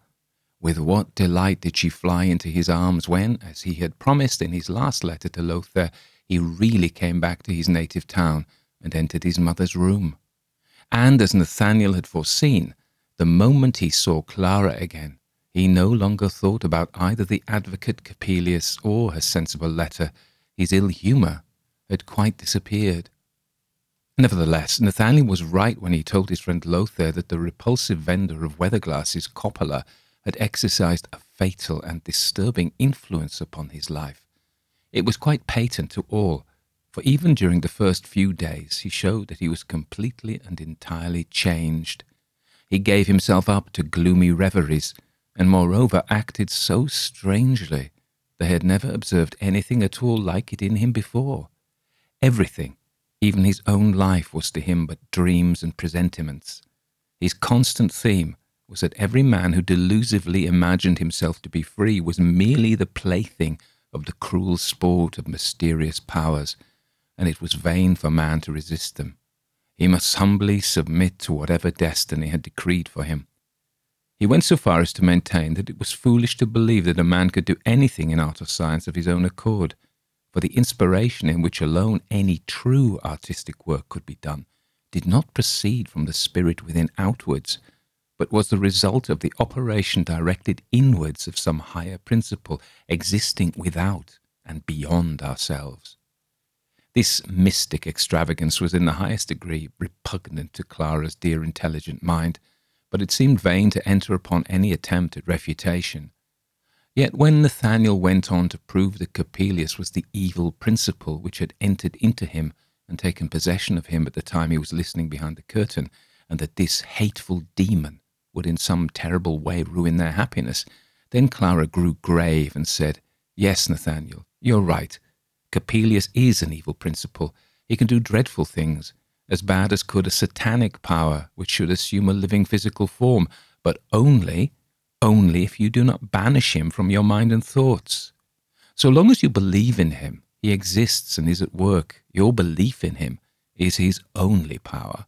With what delight did she fly into his arms when, as he had promised in his last letter to Lothair, he really came back to his native town and entered his mother's room. And as Nathaniel had foreseen, the moment he saw Clara again, he no longer thought about either the advocate Coppelius or her sensible letter. His ill humour had quite disappeared. Nevertheless, Nathaniel was right when he told his friend Lothair that the repulsive vendor of weather glasses, Coppola, had exercised a fatal and disturbing influence upon his life. It was quite patent to all, for even during the first few days he showed that he was completely and entirely changed. He gave himself up to gloomy reveries, and moreover acted so strangely they had never observed anything at all like it in him before. Everything, even his own life was to him but dreams and presentiments. His constant theme was that every man who delusively imagined himself to be free was merely the plaything of the cruel sport of mysterious powers, and it was vain for man to resist them. He must humbly submit to whatever destiny had decreed for him. He went so far as to maintain that it was foolish to believe that a man could do anything in art or science of his own accord, for the inspiration in which alone any true artistic work could be done did not proceed from the spirit within outwards, but was the result of the operation directed inwards of some higher principle existing without and beyond ourselves. This mystic extravagance was in the highest degree repugnant to Clara's dear intelligent mind, but it seemed vain to enter upon any attempt at refutation. Yet when Nathaniel went on to prove that Coppelius was the evil principle which had entered into him and taken possession of him at the time he was listening behind the curtain, and that this hateful demon would in some terrible way ruin their happiness, then Clara grew grave and said, Yes, Nathaniel, you're right. Coppelius is an evil principle. He can do dreadful things, as bad as could a satanic power which should assume a living physical form, but only, only if you do not banish him from your mind and thoughts. So long as you believe in him, he exists and is at work. Your belief in him is his only power.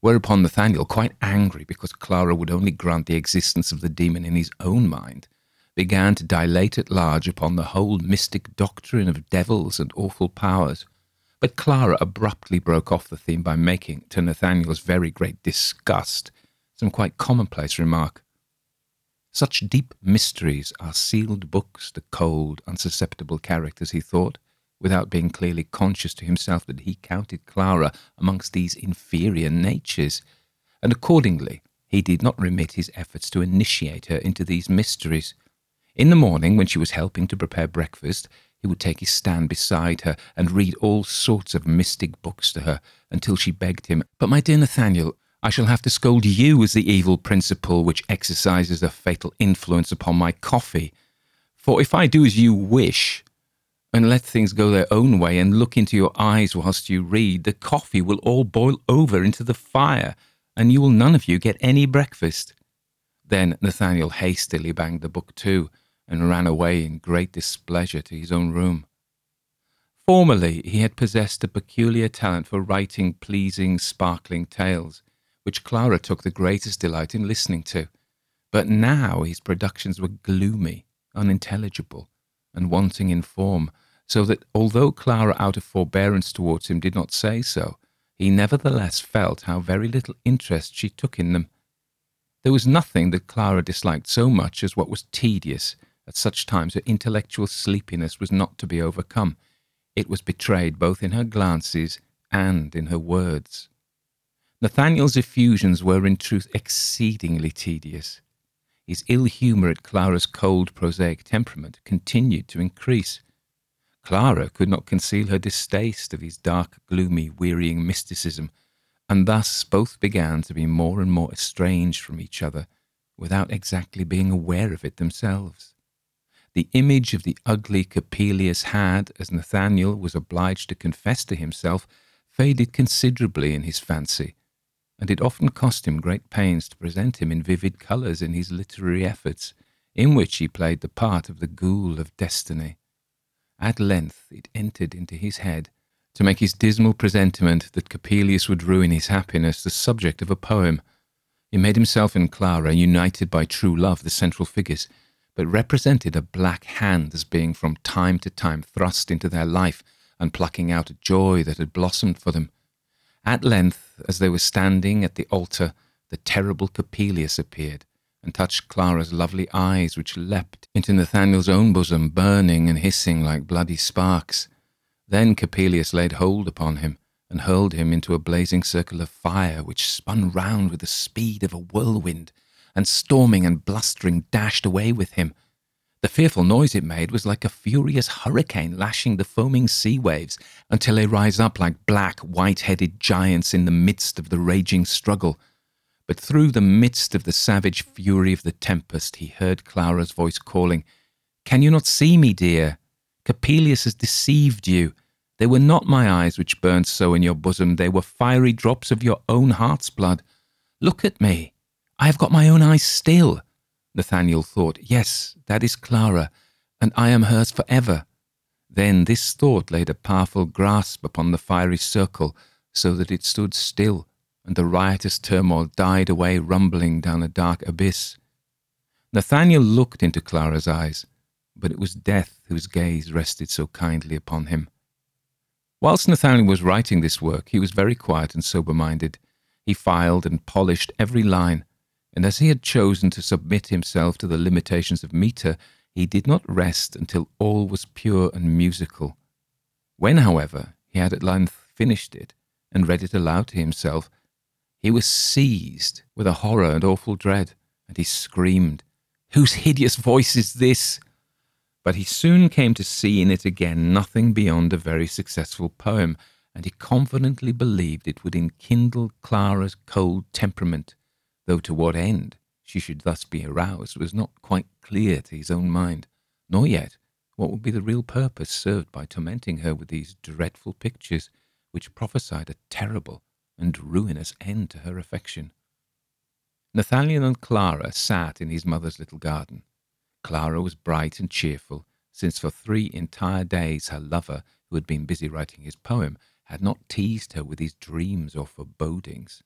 Whereupon Nathaniel, quite angry because Clara would only grant the existence of the demon in his own mind, began to dilate at large upon the whole mystic doctrine of devils and awful powers. But Clara abruptly broke off the theme by making, to Nathaniel's very great disgust, some quite commonplace remark. Such deep mysteries are sealed books to cold, unsusceptible characters, he thought, without being clearly conscious to himself that he counted Clara amongst these inferior natures, and accordingly he did not remit his efforts to initiate her into these mysteries. In the morning, when she was helping to prepare breakfast, he would take his stand beside her and read all sorts of mystic books to her until she begged him, But my dear Nathaniel, I shall have to scold you as the evil principle which exercises a fatal influence upon my coffee. For if I do as you wish, and let things go their own way and look into your eyes whilst you read, the coffee will all boil over into the fire, and you will none of you get any breakfast. Then Nathaniel hastily banged the book to, and ran away in great displeasure to his own room. Formerly he had possessed a peculiar talent for writing pleasing, sparkling tales, which Clara took the greatest delight in listening to. But now his productions were gloomy, unintelligible, and wanting in form, so that although Clara, out of forbearance towards him, did not say so, he nevertheless felt how very little interest she took in them. There was nothing that Clara disliked so much as what was tedious. At such times her intellectual sleepiness was not to be overcome. It was betrayed both in her glances and in her words. Nathaniel's effusions were in truth exceedingly tedious. His ill humour at Clara's cold, prosaic temperament continued to increase. Clara could not conceal her distaste of his dark, gloomy, wearying mysticism, and thus both began to be more and more estranged from each other without exactly being aware of it themselves. The image of the ugly Coppelius had, as Nathaniel was obliged to confess to himself, faded considerably in his fancy, and it often cost him great pains to present him in vivid colours in his literary efforts, in which he played the part of the ghoul of destiny. At length it entered into his head to make his dismal presentiment that Coppelius would ruin his happiness the subject of a poem. He made himself and Clara, united by true love, the central figures, but represented a black hand as being from time to time thrust into their life and plucking out a joy that had blossomed for them. At length, as they were standing at the altar, the terrible Coppelius appeared and touched Clara's lovely eyes, which leapt into Nathaniel's own bosom, burning and hissing like bloody sparks. Then Coppelius laid hold upon him and hurled him into a blazing circle of fire, which spun round with the speed of a whirlwind, and storming and blustering dashed away with him. The fearful noise it made was like a furious hurricane lashing the foaming sea waves until they rise up like black, white headed giants in the midst of the raging struggle. But through the midst of the savage fury of the tempest, he heard Clara's voice calling, Can you not see me, dear? Coppelius has deceived you. They were not my eyes which burned so in your bosom, they were fiery drops of your own heart's blood. Look at me. I have got my own eyes still. Nathaniel thought, Yes, that is Clara, and I am hers for ever. Then this thought laid a powerful grasp upon the fiery circle so that it stood still, and the riotous turmoil died away rumbling down a dark abyss. Nathaniel looked into Clara's eyes, but it was death whose gaze rested so kindly upon him. Whilst Nathaniel was writing this work, he was very quiet and sober minded. He filed and polished every line, and as he had chosen to submit himself to the limitations of metre, he did not rest until all was pure and musical. When, however, he had at length finished it and read it aloud to himself, he was seized with a horror and awful dread, and he screamed, Whose hideous voice is this? But he soon came to see in it again nothing beyond a very successful poem, and he confidently believed it would enkindle Clara's cold temperament, though to what end she should thus be aroused was not quite clear to his own mind, nor yet what would be the real purpose served by tormenting her with these dreadful pictures, which prophesied a terrible and ruinous end to her affection. Nathaniel and Clara sat in his mother's little garden. Clara was bright and cheerful, since for three entire days her lover, who had been busy writing his poem, had not teased her with his dreams or forebodings.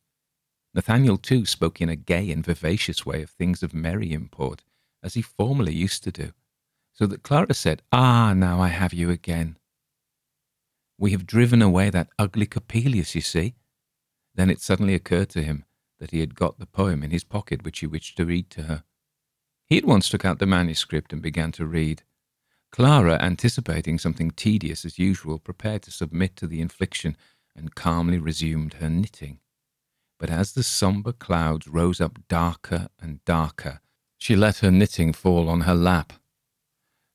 Nathaniel, too, spoke in a gay and vivacious way of things of merry import, as he formerly used to do, so that Clara said, Ah, now I have you again. We have driven away that ugly Coppelius, you see. Then it suddenly occurred to him that he had got the poem in his pocket which he wished to read to her. He at once took out the manuscript and began to read. Clara, anticipating something tedious as usual, prepared to submit to the infliction and calmly resumed her knitting but as the sombre clouds rose up darker and darker, she let her knitting fall on her lap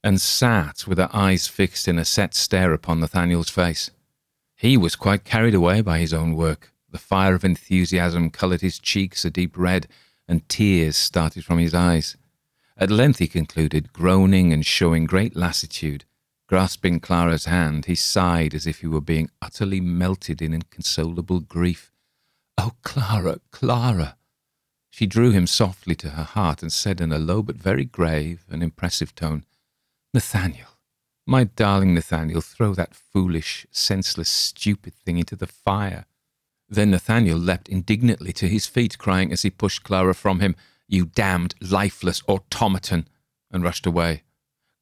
and sat with her eyes fixed in a set stare upon Nathaniel's face. He was quite carried away by his own work. The fire of enthusiasm coloured his cheeks a deep red, and tears started from his eyes. At length he concluded, groaning and showing great lassitude. Grasping Clara's hand, he sighed as if he were being utterly melted in inconsolable grief. Oh, Clara, Clara! She drew him softly to her heart and said in a low but very grave and impressive tone, Nathaniel, my darling Nathaniel, throw that foolish, senseless, stupid thing into the fire. Then Nathaniel leapt indignantly to his feet, crying as he pushed Clara from him, You damned, lifeless automaton, and rushed away.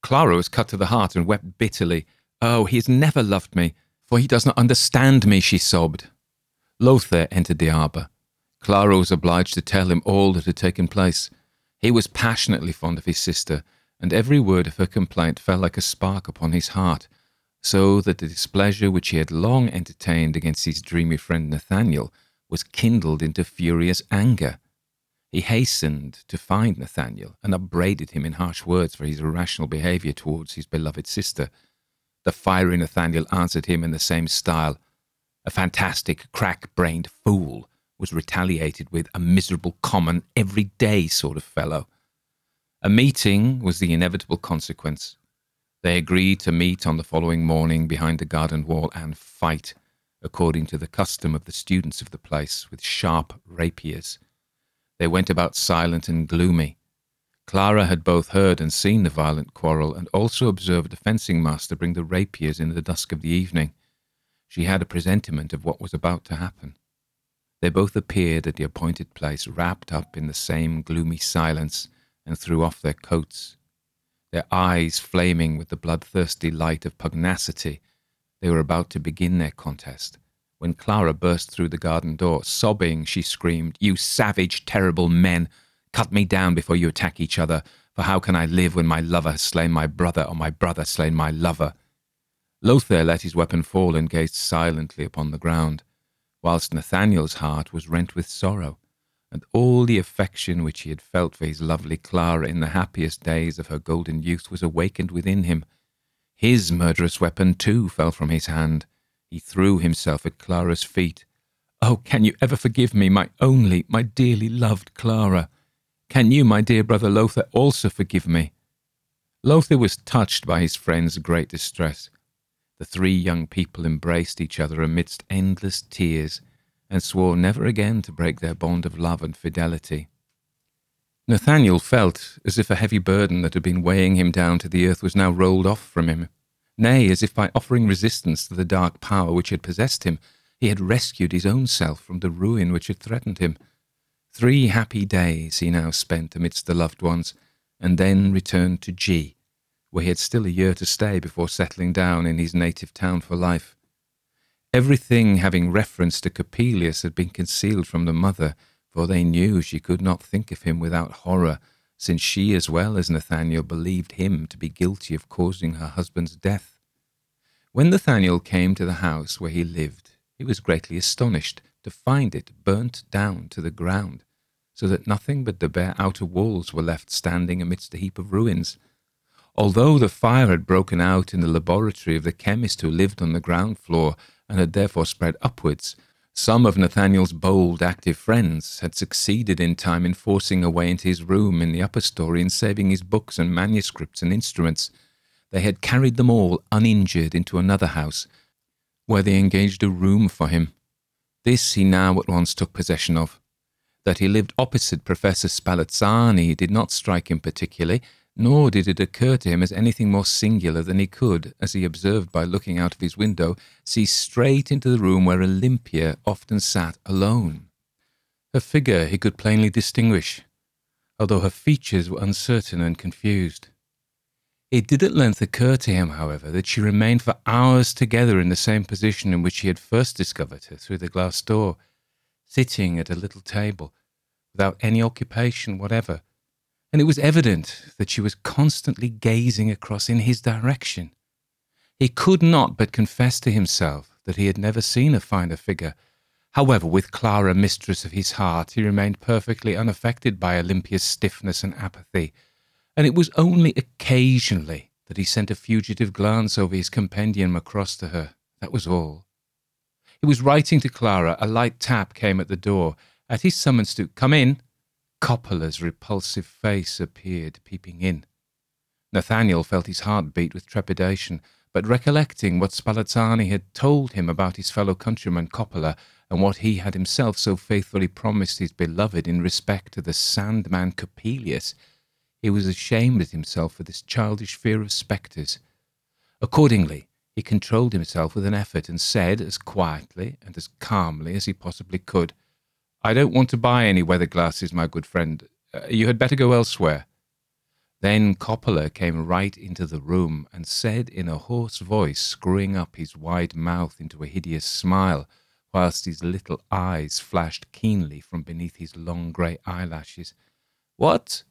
Clara was cut to the heart and wept bitterly. Oh, he has never loved me, for he does not understand me, she sobbed. Lothair entered the arbour. Clara was obliged to tell him all that had taken place. He was passionately fond of his sister, and every word of her complaint fell like a spark upon his heart, so that the displeasure which he had long entertained against his dreamy friend Nathaniel was kindled into furious anger. He hastened to find Nathaniel and upbraided him in harsh words for his irrational behaviour towards his beloved sister. The fiery Nathaniel answered him in the same style, a fantastic, crack brained fool was retaliated with a miserable, common, everyday sort of fellow. A meeting was the inevitable consequence. They agreed to meet on the following morning behind the garden wall and fight, according to the custom of the students of the place, with sharp rapiers. They went about silent and gloomy. Clara had both heard and seen the violent quarrel, and also observed the fencing master bring the rapiers in the dusk of the evening. She had a presentiment of what was about to happen. They both appeared at the appointed place, wrapped up in the same gloomy silence, and threw off their coats. Their eyes flaming with the bloodthirsty light of pugnacity, they were about to begin their contest. When Clara burst through the garden door, sobbing, she screamed, You savage, terrible men! Cut me down before you attack each other, for how can I live when my lover has slain my brother, or my brother slain my lover? Lothair let his weapon fall and gazed silently upon the ground, whilst Nathaniel's heart was rent with sorrow, and all the affection which he had felt for his lovely Clara in the happiest days of her golden youth was awakened within him. His murderous weapon, too, fell from his hand. He threw himself at Clara's feet. Oh, can you ever forgive me, my only, my dearly loved Clara? Can you, my dear brother Lothair, also forgive me? Lothair was touched by his friend's great distress. The three young people embraced each other amidst endless tears and swore never again to break their bond of love and fidelity. Nathaniel felt as if a heavy burden that had been weighing him down to the earth was now rolled off from him. Nay, as if by offering resistance to the dark power which had possessed him, he had rescued his own self from the ruin which had threatened him. Three happy days he now spent amidst the loved ones, and then returned to G, where he had still a year to stay before settling down in his native town for life. Everything having reference to Coppelius had been concealed from the mother, for they knew she could not think of him without horror, since she as well as Nathaniel believed him to be guilty of causing her husband's death. When Nathaniel came to the house where he lived, he was greatly astonished to find it burnt down to the ground, so that nothing but the bare outer walls were left standing amidst a heap of ruins. Although the fire had broken out in the laboratory of the chemist who lived on the ground floor and had therefore spread upwards, some of Nathaniel's bold, active friends had succeeded in time in forcing a way into his room in the upper story and saving his books and manuscripts and instruments. They had carried them all uninjured into another house, where they engaged a room for him. This he now at once took possession of. That he lived opposite Professor Spallanzani did not strike him particularly, nor did it occur to him as anything more singular than he could, as he observed by looking out of his window, see straight into the room where Olympia often sat alone. Her figure he could plainly distinguish, although her features were uncertain and confused. It did at length occur to him, however, that she remained for hours together in the same position in which he had first discovered her through the glass door, sitting at a little table, without any occupation whatever, and it was evident that she was constantly gazing across in his direction. He could not but confess to himself that he had never seen a finer figure. However, with Clara mistress of his heart, he remained perfectly unaffected by Olympia's stiffness and apathy and it was only occasionally that he sent a fugitive glance over his compendium across to her. That was all. He was writing to Clara. A light tap came at the door. At his summons to come in, Coppola's repulsive face appeared, peeping in. Nathaniel felt his heart beat with trepidation, but recollecting what Spallanzani had told him about his fellow countryman Coppola, and what he had himself so faithfully promised his beloved in respect to the Sandman Coppelius, he was ashamed at himself for this childish fear of spectres. Accordingly, he controlled himself with an effort and said, as quietly and as calmly as he possibly could, I don't want to buy any weather glasses, my good friend. Uh, you had better go elsewhere. Then Coppola came right into the room and said in a hoarse voice, screwing up his wide mouth into a hideous smile, whilst his little eyes flashed keenly from beneath his long grey eyelashes, What?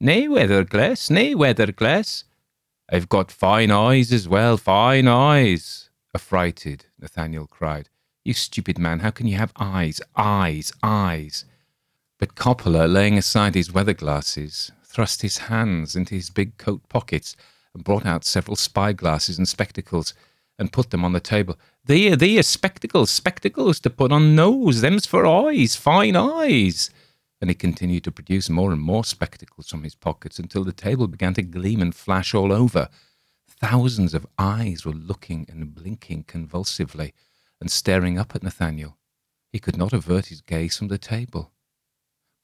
Nay, Weatherglass, nay, Weatherglass. I've got fine eyes as well, fine eyes. Affrighted, Nathaniel cried. You stupid man, how can you have eyes, eyes, eyes? But Coppola, laying aside his weather glasses, thrust his hands into his big coat pockets and brought out several spy glasses and spectacles and put them on the table. There, there, spectacles, spectacles to put on nose, them's for eyes, fine eyes and he continued to produce more and more spectacles from his pockets until the table began to gleam and flash all over. Thousands of eyes were looking and blinking convulsively and staring up at Nathaniel. He could not avert his gaze from the table.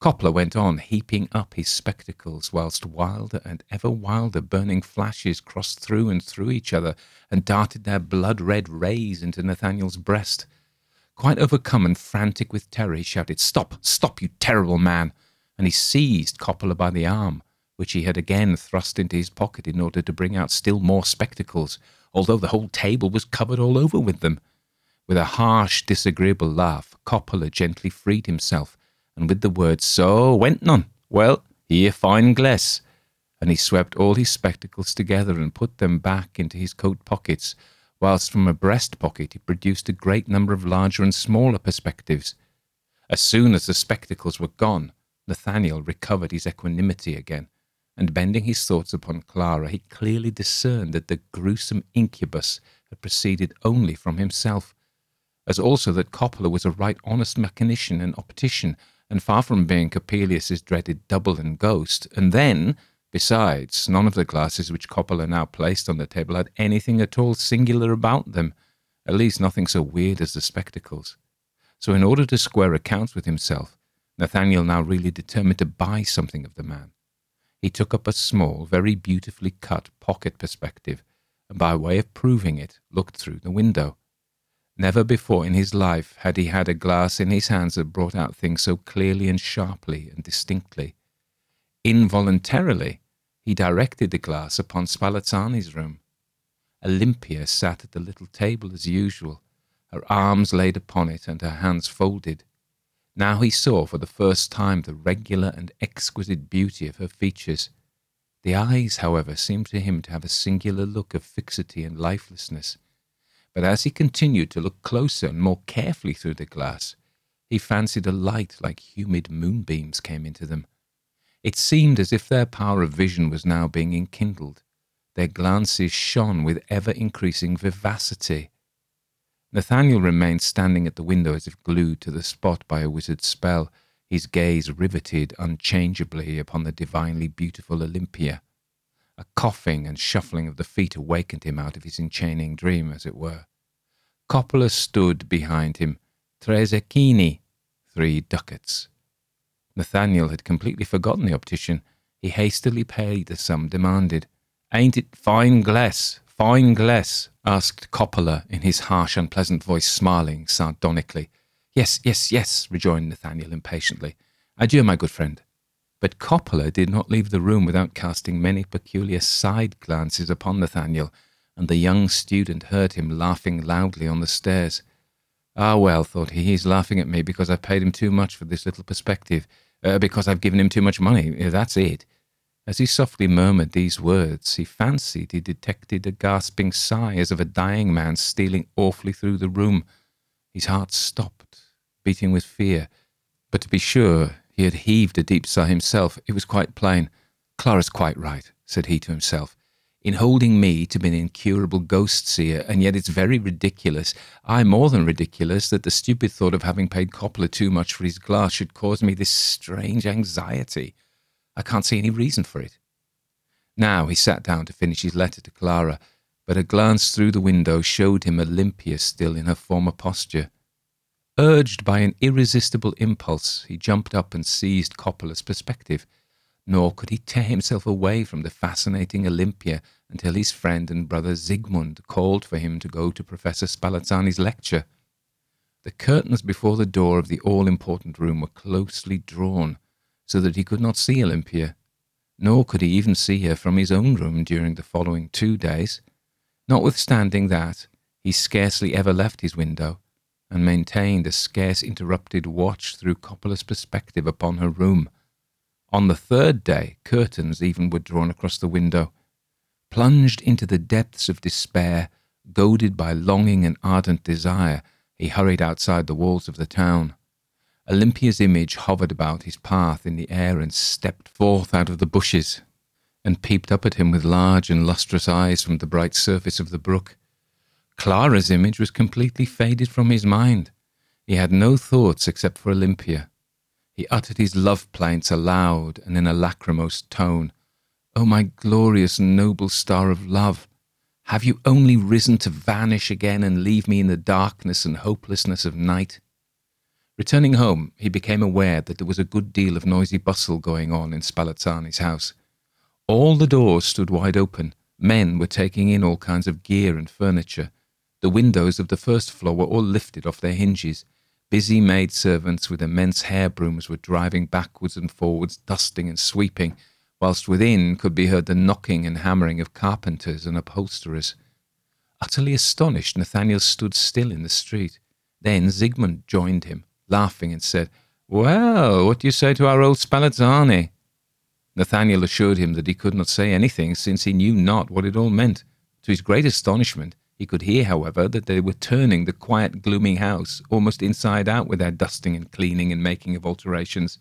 Coppola went on heaping up his spectacles, whilst wilder and ever wilder burning flashes crossed through and through each other and darted their blood red rays into Nathaniel's breast. Quite overcome and frantic with terror, he shouted, Stop, stop, you terrible man! And he seized Coppola by the arm, which he had again thrust into his pocket in order to bring out still more spectacles, although the whole table was covered all over with them. With a harsh, disagreeable laugh, Coppola gently freed himself, and with the words, So, went none. Well, here fine glass. And he swept all his spectacles together and put them back into his coat pockets, whilst from a breast pocket he produced a great number of larger and smaller perspectives. As soon as the spectacles were gone, Nathaniel recovered his equanimity again, and bending his thoughts upon Clara, he clearly discerned that the gruesome incubus had proceeded only from himself, as also that Coppola was a right honest mechanician and optician, and far from being Coppelius's dreaded double and ghost, and then Besides, none of the glasses which Coppola now placed on the table had anything at all singular about them, at least nothing so weird as the spectacles. So, in order to square accounts with himself, Nathaniel now really determined to buy something of the man. He took up a small, very beautifully cut pocket perspective and by way of proving it, looked through the window. Never before in his life had he had a glass in his hands that brought out things so clearly and sharply and distinctly. Involuntarily, he directed the glass upon Spallanzani's room. Olympia sat at the little table as usual, her arms laid upon it and her hands folded. Now he saw for the first time the regular and exquisite beauty of her features. The eyes, however, seemed to him to have a singular look of fixity and lifelessness. But as he continued to look closer and more carefully through the glass, he fancied a light like humid moonbeams came into them. It seemed as if their power of vision was now being enkindled. Their glances shone with ever increasing vivacity. Nathaniel remained standing at the window as if glued to the spot by a wizard's spell, his gaze riveted unchangeably upon the divinely beautiful Olympia. A coughing and shuffling of the feet awakened him out of his enchaining dream, as it were. Coppola stood behind him, tre zecchini, three ducats. Nathaniel had completely forgotten the optician. He hastily paid the sum demanded. Ain't it fine glass? Fine glass? asked Coppola in his harsh, unpleasant voice, smiling sardonically. Yes, yes, yes, rejoined Nathaniel impatiently. Adieu, my good friend. But Coppola did not leave the room without casting many peculiar side glances upon Nathaniel, and the young student heard him laughing loudly on the stairs. Ah, well, thought he, he's laughing at me because I've paid him too much for this little perspective, uh, because I've given him too much money. That's it. As he softly murmured these words, he fancied he detected a gasping sigh as of a dying man stealing awfully through the room. His heart stopped, beating with fear. But to be sure, he had heaved a deep sigh himself. It was quite plain. Clara's quite right, said he to himself, in holding me to be an incurable ghost seer, and yet it's very ridiculous, ay, more than ridiculous, that the stupid thought of having paid Coppola too much for his glass should cause me this strange anxiety. I can't see any reason for it. Now he sat down to finish his letter to Clara, but a glance through the window showed him Olympia still in her former posture. Urged by an irresistible impulse, he jumped up and seized Coppola's perspective. Nor could he tear himself away from the fascinating Olympia until his friend and brother Zygmunt called for him to go to Professor Spallanzani's lecture. The curtains before the door of the all important room were closely drawn, so that he could not see Olympia, nor could he even see her from his own room during the following two days. Notwithstanding that, he scarcely ever left his window, and maintained a scarce interrupted watch through Coppola's perspective upon her room. On the third day, curtains even were drawn across the window. Plunged into the depths of despair, goaded by longing and ardent desire, he hurried outside the walls of the town. Olympia's image hovered about his path in the air and stepped forth out of the bushes and peeped up at him with large and lustrous eyes from the bright surface of the brook. Clara's image was completely faded from his mind. He had no thoughts except for Olympia. He uttered his love plaints aloud and in a lachrymose tone. O oh, my glorious and noble star of love, have you only risen to vanish again and leave me in the darkness and hopelessness of night? Returning home, he became aware that there was a good deal of noisy bustle going on in Spallanzani's house. All the doors stood wide open. Men were taking in all kinds of gear and furniture. The windows of the first floor were all lifted off their hinges. Busy maid servants with immense hair brooms were driving backwards and forwards, dusting and sweeping, whilst within could be heard the knocking and hammering of carpenters and upholsterers. Utterly astonished, Nathaniel stood still in the street. Then Zygmunt joined him laughing, and said, Well, what do you say to our old Spallanzani? Nathaniel assured him that he could not say anything, since he knew not what it all meant. To his great astonishment, he could hear, however, that they were turning the quiet, gloomy house almost inside out with their dusting and cleaning and making of alterations.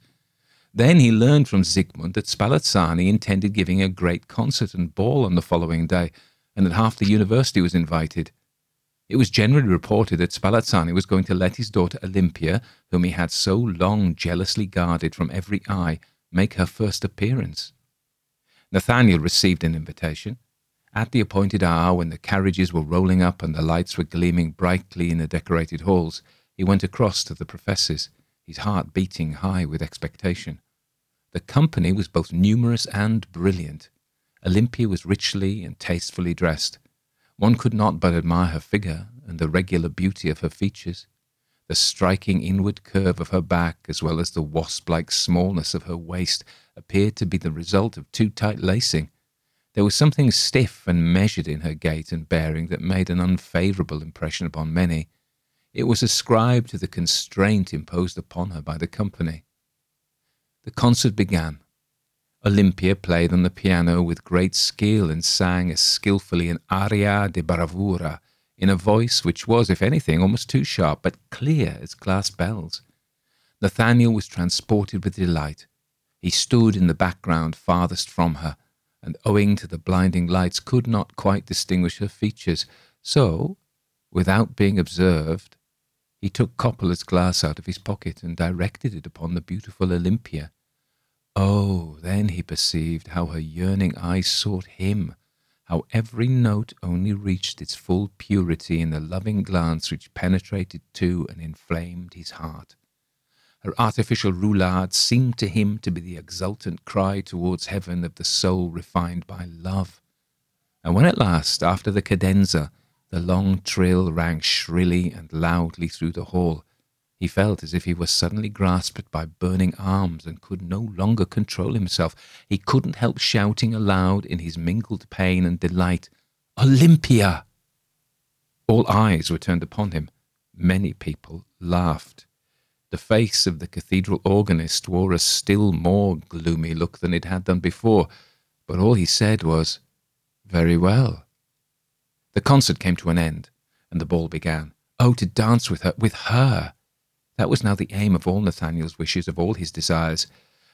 Then he learned from Zygmunt that Spallanzani intended giving a great concert and ball on the following day, and that half the university was invited. It was generally reported that Spallanzani was going to let his daughter Olympia, whom he had so long jealously guarded from every eye, make her first appearance. Nathaniel received an invitation. At the appointed hour, when the carriages were rolling up and the lights were gleaming brightly in the decorated halls, he went across to the professor's, his heart beating high with expectation. The company was both numerous and brilliant. Olympia was richly and tastefully dressed. One could not but admire her figure and the regular beauty of her features, the striking inward curve of her back, as well as the wasp like smallness of her waist, appeared to be the result of too tight lacing. There was something stiff and measured in her gait and bearing that made an unfavourable impression upon many. It was ascribed to the constraint imposed upon her by the company. The concert began. Olympia played on the piano with great skill and sang as skilfully an aria di bravura in a voice which was, if anything, almost too sharp, but clear as glass bells. Nathaniel was transported with delight. He stood in the background farthest from her, and owing to the blinding lights could not quite distinguish her features. So, without being observed, he took Coppola's glass out of his pocket and directed it upon the beautiful Olympia. Oh, then he perceived how her yearning eyes sought him, how every note only reached its full purity in the loving glance which penetrated to and inflamed his heart. Her artificial roulade seemed to him to be the exultant cry towards heaven of the soul refined by love. And when at last, after the cadenza, the long trill rang shrilly and loudly through the hall. He felt as if he were suddenly grasped by burning arms and could no longer control himself. He couldn't help shouting aloud in his mingled pain and delight, Olympia! All eyes were turned upon him. Many people laughed. The face of the cathedral organist wore a still more gloomy look than it had done before, but all he said was, Very well. The concert came to an end, and the ball began. Oh, to dance with her, with her! That was now the aim of all Nathaniel's wishes, of all his desires.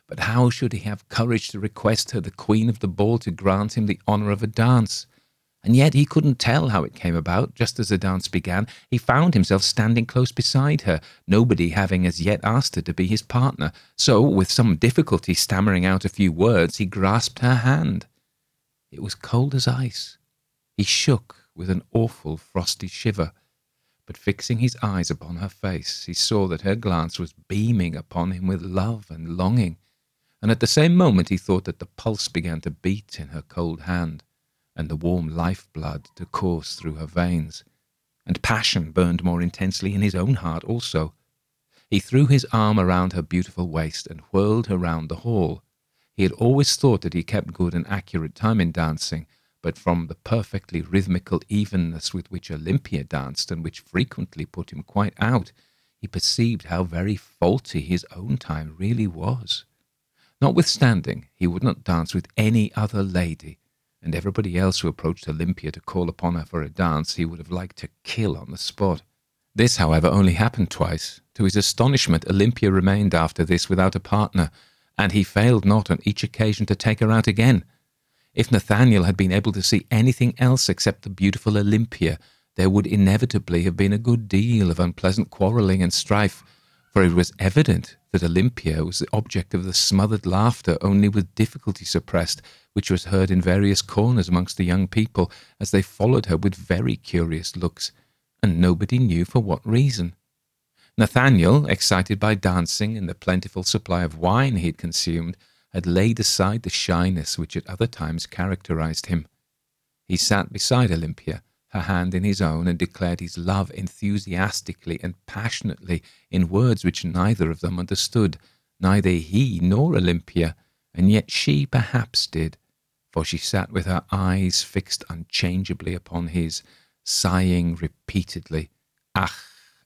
But how should he have courage to request her, the queen of the ball, to grant him the honour of a dance? And yet he couldn't tell how it came about. Just as the dance began, he found himself standing close beside her, nobody having as yet asked her to be his partner. So, with some difficulty stammering out a few words, he grasped her hand. It was cold as ice. He shook with an awful frosty shiver. But fixing his eyes upon her face, he saw that her glance was beaming upon him with love and longing, and at the same moment he thought that the pulse began to beat in her cold hand, and the warm life blood to course through her veins, and passion burned more intensely in his own heart also. He threw his arm around her beautiful waist and whirled her round the hall. He had always thought that he kept good and accurate time in dancing, but from the perfectly rhythmical evenness with which Olympia danced, and which frequently put him quite out, he perceived how very faulty his own time really was. Notwithstanding, he would not dance with any other lady, and everybody else who approached Olympia to call upon her for a dance he would have liked to kill on the spot. This, however, only happened twice. To his astonishment, Olympia remained after this without a partner, and he failed not on each occasion to take her out again. If Nathaniel had been able to see anything else except the beautiful Olympia, there would inevitably have been a good deal of unpleasant quarrelling and strife, for it was evident that Olympia was the object of the smothered laughter only with difficulty suppressed, which was heard in various corners amongst the young people as they followed her with very curious looks, and nobody knew for what reason. Nathaniel, excited by dancing and the plentiful supply of wine he had consumed, had laid aside the shyness which at other times characterized him. He sat beside Olympia, her hand in his own, and declared his love enthusiastically and passionately in words which neither of them understood, neither he nor Olympia, and yet she perhaps did, for she sat with her eyes fixed unchangeably upon his, sighing repeatedly, Ach,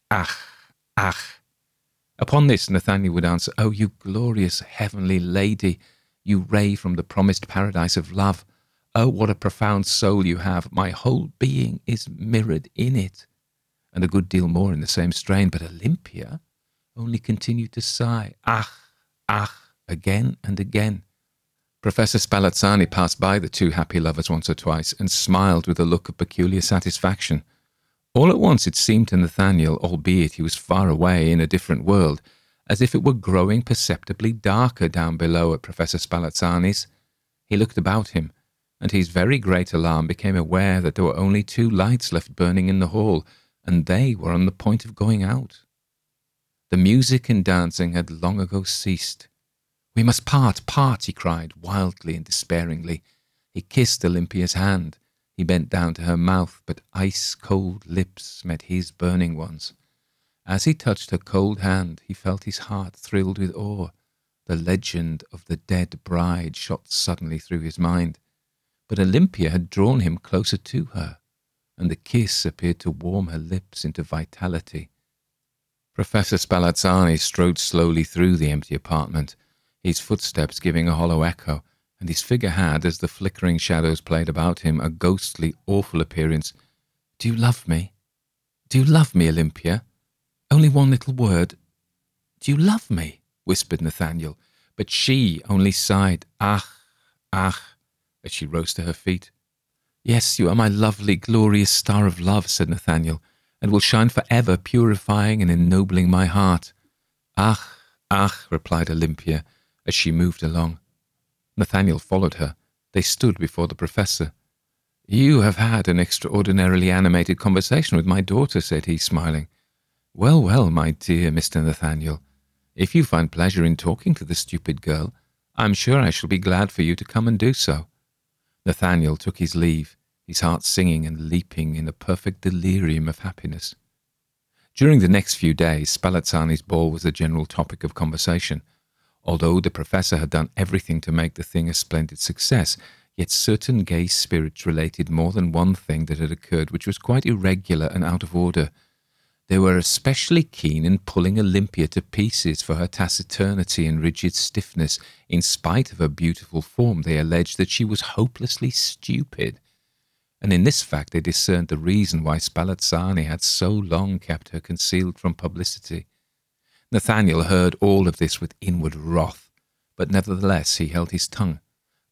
ach, ach. Upon this, Nathaniel would answer, Oh, you glorious heavenly lady, you ray from the promised paradise of love. Oh, what a profound soul you have. My whole being is mirrored in it. And a good deal more in the same strain. But Olympia only continued to sigh, Ach, ach, again and again. Professor Spallanzani passed by the two happy lovers once or twice and smiled with a look of peculiar satisfaction. All at once it seemed to Nathaniel, albeit he was far away in a different world, as if it were growing perceptibly darker down below at Professor Spallanzani's. He looked about him, and his very great alarm became aware that there were only two lights left burning in the hall, and they were on the point of going out. The music and dancing had long ago ceased. We must part, part, he cried, wildly and despairingly. He kissed Olympia's hand. He bent down to her mouth, but ice cold lips met his burning ones. As he touched her cold hand, he felt his heart thrilled with awe. The legend of the dead bride shot suddenly through his mind. But Olympia had drawn him closer to her, and the kiss appeared to warm her lips into vitality. Professor Spallanzani strode slowly through the empty apartment, his footsteps giving a hollow echo, and his figure had, as the flickering shadows played about him, a ghostly, awful appearance. Do you love me? Do you love me, Olympia? Only one little word. Do you love me? whispered Nathaniel, but she only sighed, Ach, ach, as she rose to her feet. Yes, you are my lovely, glorious star of love, said Nathaniel, and will shine for ever, purifying and ennobling my heart. Ach, ach, replied Olympia, as she moved along. Nathaniel followed her. They stood before the professor. You have had an extraordinarily animated conversation with my daughter, said he, smiling. Well, well, my dear Mr. Nathaniel, if you find pleasure in talking to the stupid girl, I'm sure I shall be glad for you to come and do so. Nathaniel took his leave, his heart singing and leaping in a perfect delirium of happiness. During the next few days, Spallanzani's ball was the general topic of conversation. Although the professor had done everything to make the thing a splendid success, yet certain gay spirits related more than one thing that had occurred which was quite irregular and out of order, they were especially keen in pulling Olympia to pieces for her taciturnity and rigid stiffness. In spite of her beautiful form, they alleged that she was hopelessly stupid. And in this fact they discerned the reason why Spallanzani had so long kept her concealed from publicity. Nathaniel heard all of this with inward wrath, but nevertheless he held his tongue,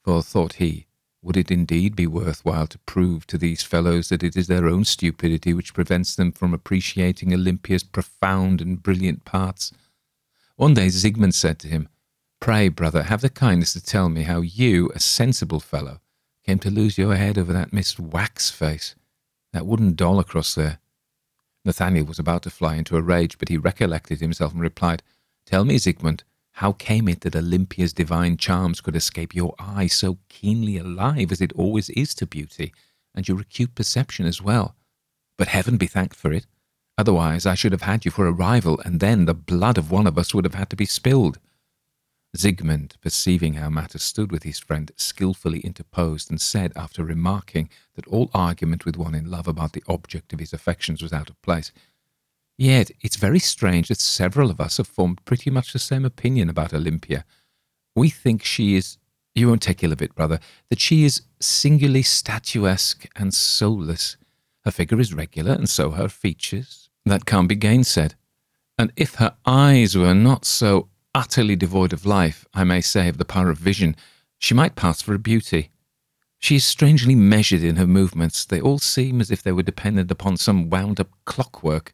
for, thought he, would it indeed be worthwhile to prove to these fellows that it is their own stupidity which prevents them from appreciating Olympia's profound and brilliant parts? One day Zygmunt said to him, Pray, brother, have the kindness to tell me how you, a sensible fellow, came to lose your head over that Miss Wax face, that wooden doll across there. Nathaniel was about to fly into a rage, but he recollected himself and replied, Tell me, Zygmunt, how came it that Olympia's divine charms could escape your eye so keenly alive as it always is to beauty, and your acute perception as well? But heaven be thanked for it. Otherwise, I should have had you for a rival, and then the blood of one of us would have had to be spilled. Zygmunt, perceiving how matters stood with his friend, skilfully interposed and said, after remarking that all argument with one in love about the object of his affections was out of place, Yet it's very strange that several of us have formed pretty much the same opinion about Olympia. We think she is, you won't take ill of it, brother, that she is singularly statuesque and soulless. Her figure is regular, and so her features. That can't be gainsaid. And if her eyes were not so utterly devoid of life, I may say of the power of vision, she might pass for a beauty. She is strangely measured in her movements. They all seem as if they were dependent upon some wound up clockwork.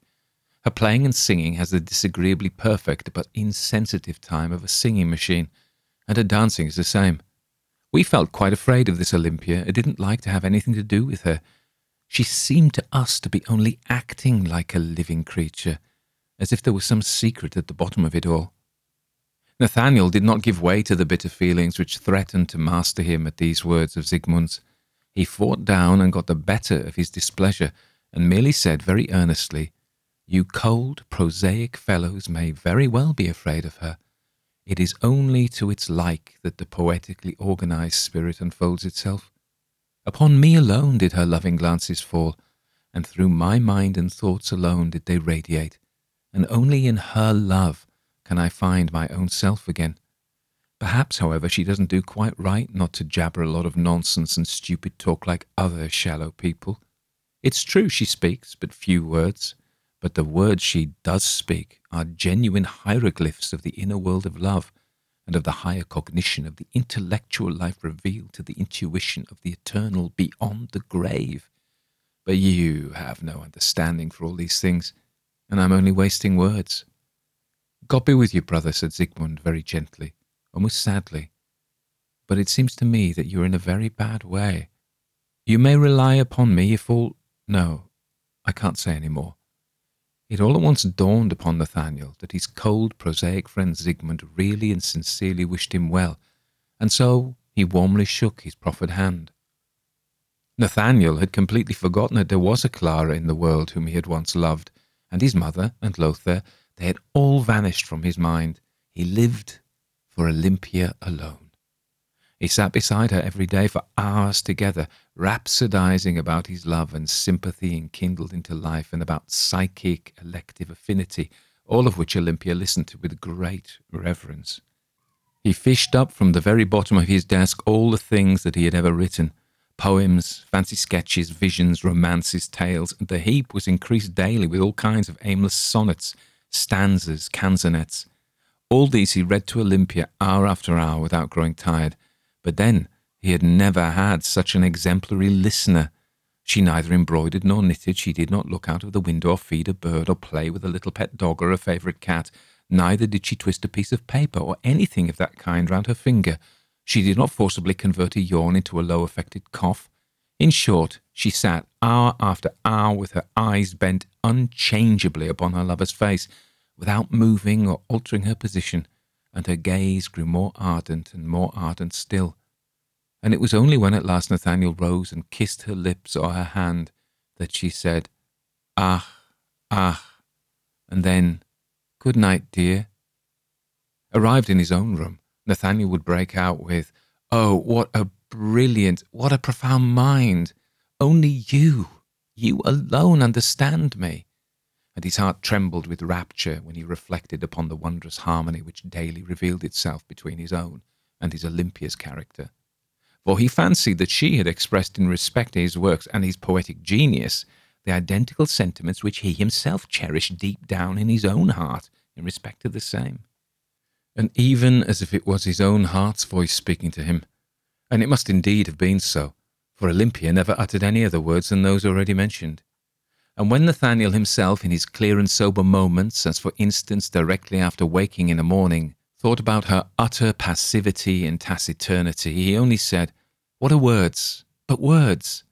Her playing and singing has the disagreeably perfect but insensitive time of a singing machine, and her dancing is the same. We felt quite afraid of this Olympia and didn't like to have anything to do with her. She seemed to us to be only acting like a living creature, as if there was some secret at the bottom of it all. Nathaniel did not give way to the bitter feelings which threatened to master him at these words of Zygmunt's. He fought down and got the better of his displeasure, and merely said very earnestly, you cold, prosaic fellows may very well be afraid of her. It is only to its like that the poetically organized spirit unfolds itself. Upon me alone did her loving glances fall, and through my mind and thoughts alone did they radiate, and only in her love can I find my own self again. Perhaps, however, she doesn't do quite right not to jabber a lot of nonsense and stupid talk like other shallow people. It's true she speaks but few words, but the words she does speak are genuine hieroglyphs of the inner world of love and of the higher cognition of the intellectual life revealed to the intuition of the eternal beyond the grave. But you have no understanding for all these things, and I'm only wasting words. God be with you, brother, said Zygmunt very gently, almost sadly. But it seems to me that you're in a very bad way. You may rely upon me if all. No, I can't say any more. It all at once dawned upon Nathaniel that his cold, prosaic friend Zygmunt really and sincerely wished him well, and so he warmly shook his proffered hand. Nathaniel had completely forgotten that there was a Clara in the world whom he had once loved, and his mother and Lothair, they had all vanished from his mind. He lived for Olympia alone. He sat beside her every day for hours together, rhapsodizing about his love and sympathy enkindled into life and about psychic elective affinity, all of which Olympia listened to with great reverence. He fished up from the very bottom of his desk all the things that he had ever written poems, fancy sketches, visions, romances, tales, and the heap was increased daily with all kinds of aimless sonnets, stanzas, canzonets. All these he read to Olympia hour after hour without growing tired, but then he had never had such an exemplary listener. She neither embroidered nor knitted. She did not look out of the window or feed a bird or play with a little pet dog or a favourite cat. Neither did she twist a piece of paper or anything of that kind round her finger. She did not forcibly convert a yawn into a low affected cough. In short, she sat hour after hour with her eyes bent unchangeably upon her lover's face, without moving or altering her position, and her gaze grew more ardent and more ardent still. And it was only when at last Nathaniel rose and kissed her lips or her hand that she said, Ah, ah, and then, Good night, dear. Arrived in his own room, Nathaniel would break out with, Oh, what a brilliant, what a profound mind! Only you, you alone understand me and his heart trembled with rapture when he reflected upon the wondrous harmony which daily revealed itself between his own and his Olympia's character. For he fancied that she had expressed in respect to his works and his poetic genius the identical sentiments which he himself cherished deep down in his own heart in respect to the same. And even as if it was his own heart's voice speaking to him, and it must indeed have been so, for Olympia never uttered any other words than those already mentioned. And when Nathaniel himself, in his clear and sober moments, as for instance directly after waking in the morning, thought about her utter passivity and taciturnity, he only said, What are words? But words!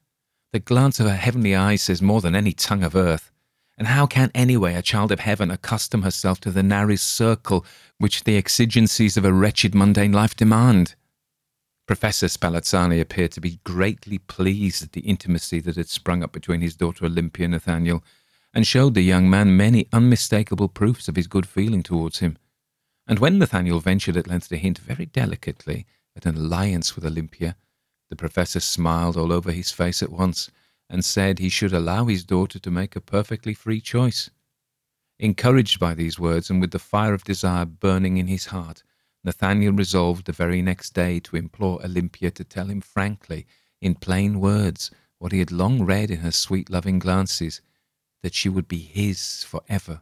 The glance of her heavenly eyes says more than any tongue of earth. And how can anyway a child of heaven accustom herself to the narrow circle which the exigencies of a wretched mundane life demand? Professor Spallanzani appeared to be greatly pleased at the intimacy that had sprung up between his daughter Olympia and Nathaniel, and showed the young man many unmistakable proofs of his good feeling towards him. And when Nathaniel ventured at length to hint very delicately at an alliance with Olympia, the professor smiled all over his face at once, and said he should allow his daughter to make a perfectly free choice. Encouraged by these words, and with the fire of desire burning in his heart, Nathaniel resolved the very next day to implore Olympia to tell him frankly, in plain words, what he had long read in her sweet loving glances, that she would be his for ever.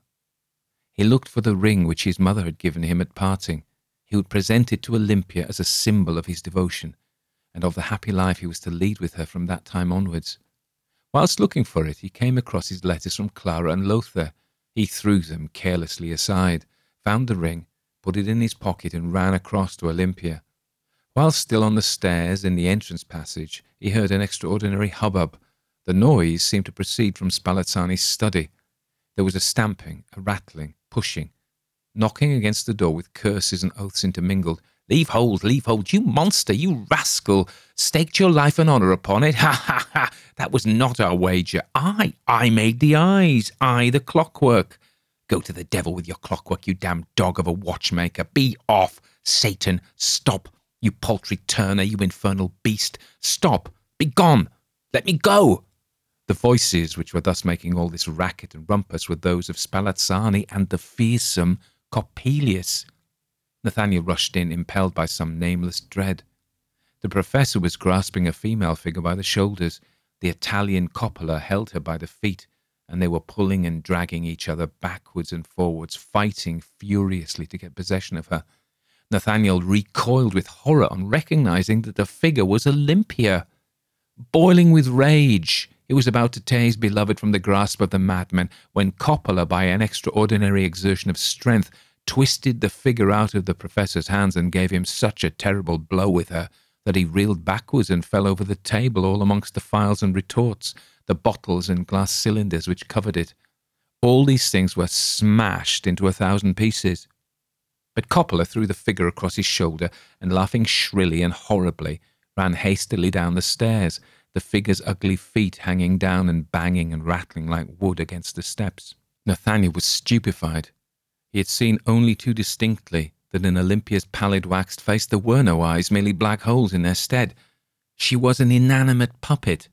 He looked for the ring which his mother had given him at parting. He would present it to Olympia as a symbol of his devotion, and of the happy life he was to lead with her from that time onwards. Whilst looking for it, he came across his letters from Clara and Lothair. He threw them carelessly aside, found the ring, put it in his pocket, and ran across to Olympia. While still on the stairs in the entrance passage, he heard an extraordinary hubbub. The noise seemed to proceed from Spallanzani's study. There was a stamping, a rattling, pushing, knocking against the door with curses and oaths intermingled. Leave hold, leave hold, you monster, you rascal! Staked your life and honour upon it? Ha ha ha! That was not our wager. I, I made the eyes, I the clockwork. Go to the devil with your clockwork, you damned dog of a watchmaker. Be off, Satan. Stop, you paltry turner, you infernal beast. Stop. Be gone. Let me go. The voices which were thus making all this racket and rumpus were those of Spallanzani and the fearsome Coppelius. Nathaniel rushed in, impelled by some nameless dread. The professor was grasping a female figure by the shoulders. The Italian Coppola held her by the feet and they were pulling and dragging each other backwards and forwards, fighting furiously to get possession of her. Nathaniel recoiled with horror on recognizing that the figure was Olympia. Boiling with rage, he was about to tear his beloved from the grasp of the madman when Coppola, by an extraordinary exertion of strength, twisted the figure out of the professor's hands and gave him such a terrible blow with her that he reeled backwards and fell over the table all amongst the files and retorts, the bottles and glass cylinders which covered it. All these things were smashed into a thousand pieces. But Coppola threw the figure across his shoulder and, laughing shrilly and horribly, ran hastily down the stairs. the figure's ugly feet hanging down and banging and rattling like wood against the steps. Nathaniel was stupefied. He had seen only too distinctly that in Olympia's pallid waxed face there were no eyes, merely black holes in their stead. She was an inanimate puppet.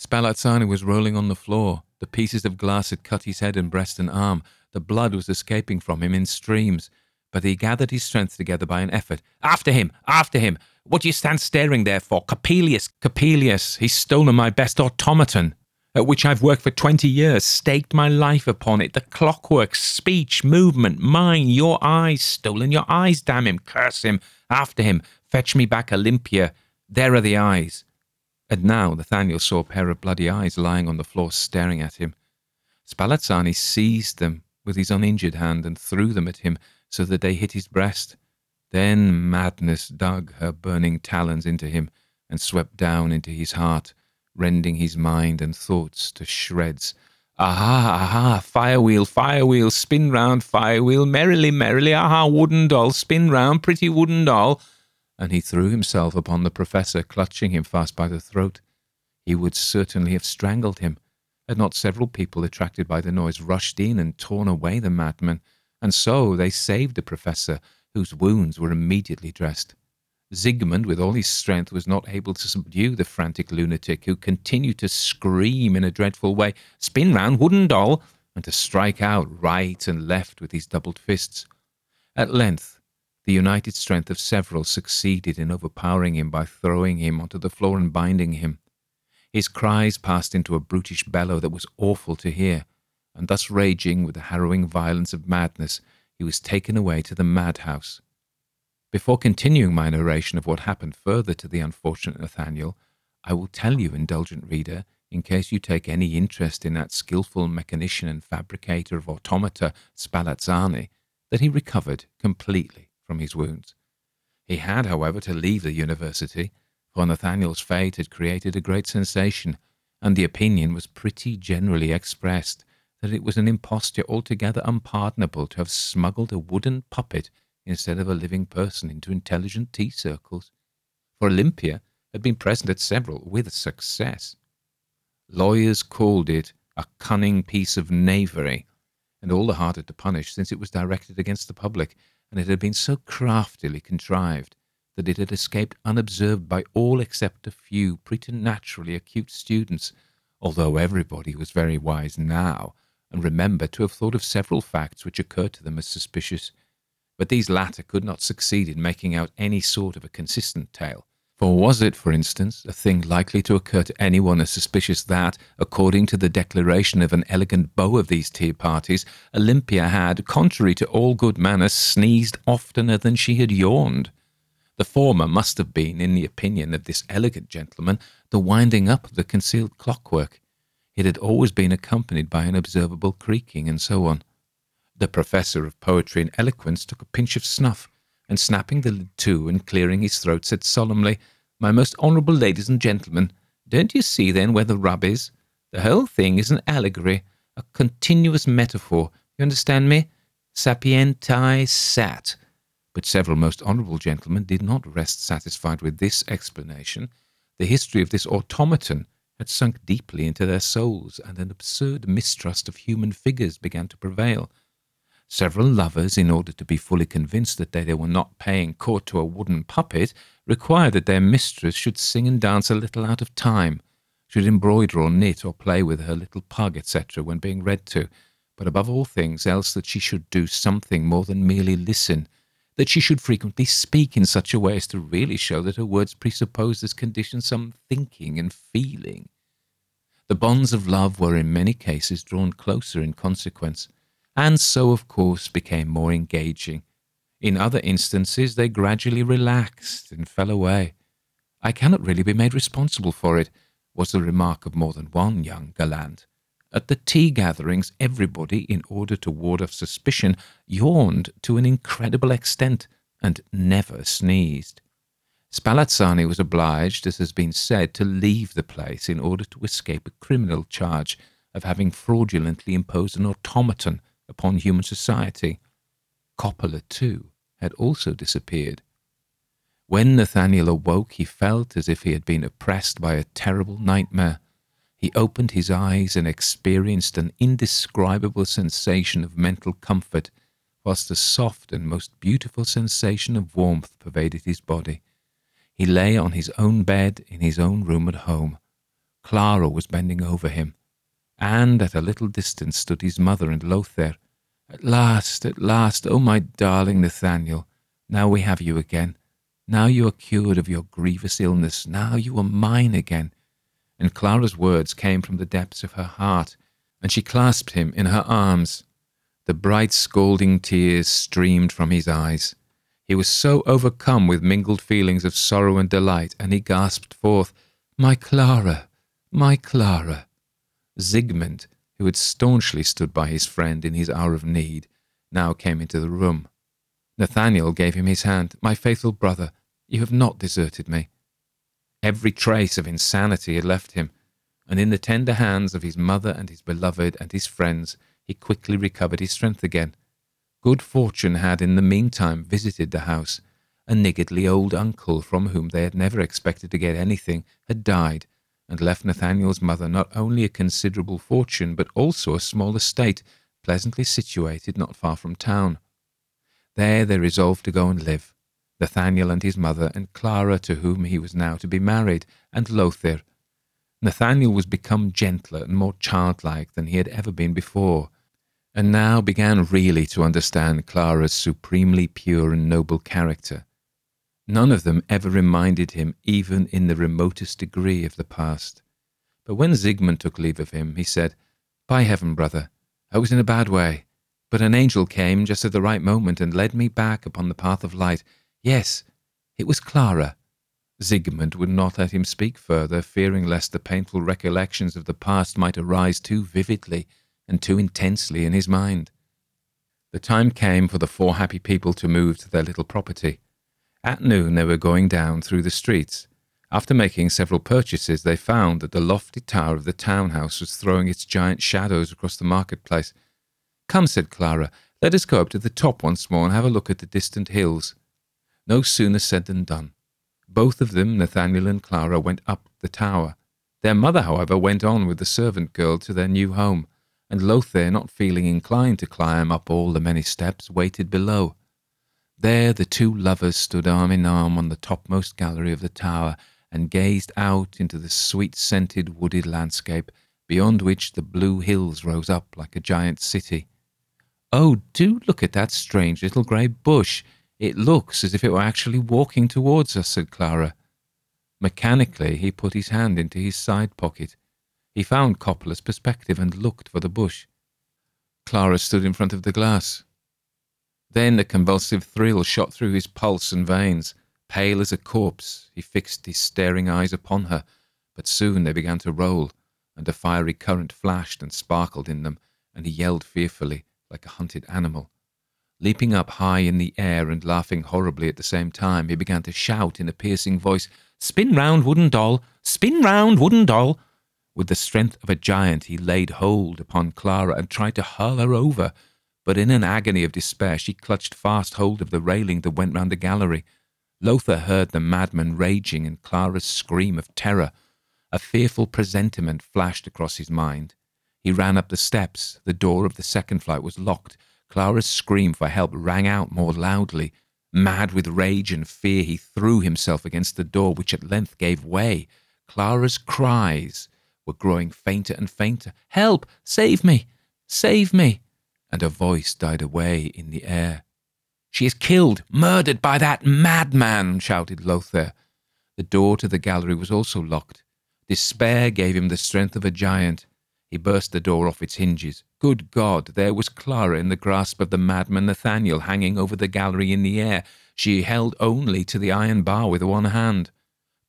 Spallanzani was rolling on the floor. The pieces of glass had cut his head and breast and arm. The blood was escaping from him in streams. But he gathered his strength together by an effort. After him! After him! What do you stand staring there for? Coppelius! Coppelius! He's stolen my best automaton! at which I've worked for 20 years, staked my life upon it. The clockwork, speech, movement, mine, your eyes, stolen your eyes, damn him, curse him, after him, fetch me back Olympia. There are the eyes. And now Nathaniel saw a pair of bloody eyes lying on the floor staring at him. Spallanzani seized them with his uninjured hand and threw them at him so that they hit his breast. Then madness dug her burning talons into him and swept down into his heart rending his mind and thoughts to shreds. Aha, aha, fire wheel, fire wheel, spin round, fire wheel, merrily, merrily, aha, wooden doll, spin round, pretty wooden doll. And he threw himself upon the professor, clutching him fast by the throat. He would certainly have strangled him, had not several people attracted by the noise rushed in and torn away the madman, and so they saved the professor, whose wounds were immediately dressed. Siegmund, with all his strength, was not able to subdue the frantic lunatic, who continued to scream in a dreadful way, spin round, wooden doll, and to strike out right and left with his doubled fists. At length, the united strength of several succeeded in overpowering him by throwing him onto the floor and binding him. His cries passed into a brutish bellow that was awful to hear, and thus raging with the harrowing violence of madness, he was taken away to the madhouse before continuing my narration of what happened further to the unfortunate Nathaniel, I will tell you, indulgent reader, in case you take any interest in that skilful mechanician and fabricator of automata, Spallanzani, that he recovered completely from his wounds. He had, however, to leave the university, for Nathaniel's fate had created a great sensation, and the opinion was pretty generally expressed that it was an imposture altogether unpardonable to have smuggled a wooden puppet instead of a living person into intelligent tea circles, for Olympia had been present at several with success. Lawyers called it a cunning piece of knavery, and all the harder to punish since it was directed against the public, and it had been so craftily contrived that it had escaped unobserved by all except a few preternaturally acute students, although everybody was very wise now, and remembered to have thought of several facts which occurred to them as suspicious but these latter could not succeed in making out any sort of a consistent tale. For was it, for instance, a thing likely to occur to anyone as suspicious that, according to the declaration of an elegant beau of these tea parties, Olympia had, contrary to all good manners, sneezed oftener than she had yawned? The former must have been, in the opinion of this elegant gentleman, the winding up of the concealed clockwork. It had always been accompanied by an observable creaking, and so on. The professor of poetry and eloquence took a pinch of snuff, and snapping the lid to and clearing his throat, said solemnly, My most honourable ladies and gentlemen, don't you see then where the rub is? The whole thing is an allegory, a continuous metaphor. You understand me? Sapienti sat. But several most honourable gentlemen did not rest satisfied with this explanation. The history of this automaton had sunk deeply into their souls, and an absurd mistrust of human figures began to prevail. Several lovers, in order to be fully convinced that they, were not paying court to a wooden puppet, required that their mistress should sing and dance a little out of time, should embroider or knit or play with her little pug, etc., when being read to, but above all things else that she should do something more than merely listen, that she should frequently speak in such a way as to really show that her words presupposed as conditions some thinking and feeling. The bonds of love were in many cases drawn closer in consequence and so, of course, became more engaging. In other instances, they gradually relaxed and fell away. I cannot really be made responsible for it, was the remark of more than one young gallant. At the tea gatherings, everybody, in order to ward off suspicion, yawned to an incredible extent and never sneezed. Spallanzani was obliged, as has been said, to leave the place in order to escape a criminal charge of having fraudulently imposed an automaton upon human society. Coppola, too, had also disappeared. When Nathaniel awoke, he felt as if he had been oppressed by a terrible nightmare. He opened his eyes and experienced an indescribable sensation of mental comfort, whilst a soft and most beautiful sensation of warmth pervaded his body. He lay on his own bed in his own room at home. Clara was bending over him, and at a little distance stood his mother and Lothair. At last, at last, oh my darling Nathaniel, now we have you again. Now you are cured of your grievous illness. Now you are mine again. And Clara's words came from the depths of her heart, and she clasped him in her arms. The bright, scalding tears streamed from his eyes. He was so overcome with mingled feelings of sorrow and delight, and he gasped forth, My Clara, my Clara. Zygmunt, who had staunchly stood by his friend in his hour of need, now came into the room. Nathaniel gave him his hand. My faithful brother, you have not deserted me. Every trace of insanity had left him, and in the tender hands of his mother and his beloved and his friends, he quickly recovered his strength again. Good fortune had in the meantime visited the house. A niggardly old uncle, from whom they had never expected to get anything, had died, and left Nathaniel's mother not only a considerable fortune, but also a small estate, pleasantly situated not far from town. There they resolved to go and live. Nathaniel and his mother, and Clara, to whom he was now to be married, and Lothair. Nathaniel was become gentler and more childlike than he had ever been before, and now began really to understand Clara's supremely pure and noble character. None of them ever reminded him, even in the remotest degree, of the past. But when Zygmunt took leave of him, he said, By heaven, brother, I was in a bad way, but an angel came just at the right moment and led me back upon the path of light Yes, it was Clara. Zygmunt would not let him speak further, fearing lest the painful recollections of the past might arise too vividly and too intensely in his mind. The time came for the four happy people to move to their little property. At noon they were going down through the streets. After making several purchases, they found that the lofty tower of the town house was throwing its giant shadows across the marketplace. Come, said Clara, let us go up to the top once more and have a look at the distant hills. No sooner said than done. Both of them, Nathaniel and Clara, went up the tower. Their mother, however, went on with the servant girl to their new home, and Lothair, not feeling inclined to climb up all the many steps, waited below. There the two lovers stood arm in arm on the topmost gallery of the tower and gazed out into the sweet scented wooded landscape, beyond which the blue hills rose up like a giant city. Oh, do look at that strange little grey bush! It looks as if it were actually walking towards us, said Clara. Mechanically, he put his hand into his side pocket. He found Coppola's perspective and looked for the bush. Clara stood in front of the glass. Then a convulsive thrill shot through his pulse and veins. Pale as a corpse, he fixed his staring eyes upon her, but soon they began to roll, and a fiery current flashed and sparkled in them, and he yelled fearfully, like a hunted animal. Leaping up high in the air and laughing horribly at the same time, he began to shout in a piercing voice, Spin round, wooden doll! Spin round, wooden doll! With the strength of a giant, he laid hold upon Clara and tried to hurl her over, but in an agony of despair, she clutched fast hold of the railing that went round the gallery. Lothair heard the madman raging and Clara's scream of terror. A fearful presentiment flashed across his mind. He ran up the steps. The door of the second flight was locked, Clara's scream for help rang out more loudly. Mad with rage and fear, he threw himself against the door, which at length gave way. Clara's cries were growing fainter and fainter. Help! Save me! Save me! And her voice died away in the air. She is killed, murdered by that madman, shouted Lothair. The door to the gallery was also locked. Despair gave him the strength of a giant. He burst the door off its hinges. Good God, there was Clara in the grasp of the madman Nathaniel, hanging over the gallery in the air. She held only to the iron bar with one hand.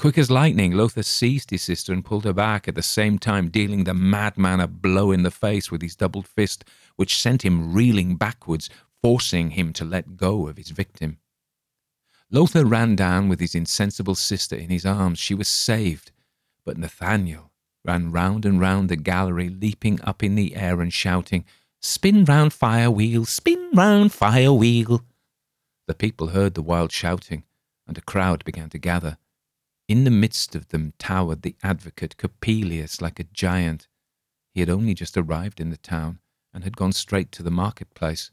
Quick as lightning, Lothair seized his sister and pulled her back, at the same time dealing the madman a blow in the face with his doubled fist, which sent him reeling backwards, forcing him to let go of his victim. Lothair ran down with his insensible sister in his arms. She was saved, but Nathaniel ran round and round the gallery, leaping up in the air and shouting, Spin round, fire wheel, spin round, fire wheel. The people heard the wild shouting, and a crowd began to gather. In the midst of them towered the advocate Coppelius like a giant. He had only just arrived in the town and had gone straight to the marketplace.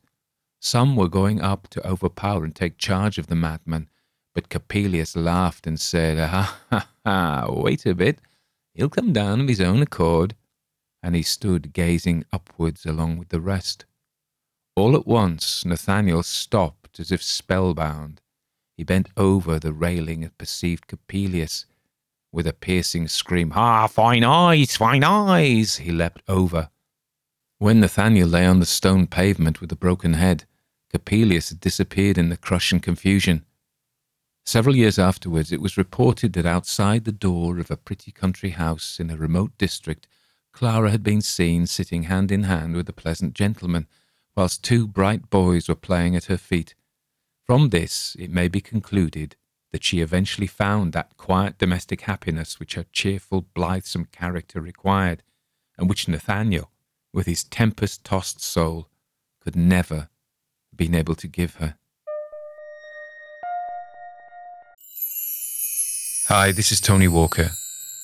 Some were going up to overpower and take charge of the madman, but Coppelius laughed and said, ah, Ha ha ha, wait a bit. He'll come down of his own accord. And he stood gazing upwards along with the rest. All at once, Nathaniel stopped as if spellbound. He bent over the railing and perceived Coppelius. With a piercing scream, Ah, fine eyes, fine eyes! He leapt over. When Nathaniel lay on the stone pavement with a broken head, Coppelius had disappeared in the crush and confusion. Several years afterwards, it was reported that outside the door of a pretty country house in a remote district, Clara had been seen sitting hand in hand with a pleasant gentleman, whilst two bright boys were playing at her feet. From this, it may be concluded that she eventually found that quiet domestic happiness which her cheerful, blithesome character required, and which Nathaniel, with his tempest tossed soul, could never have been able to give her. Hi, this is Tony Walker.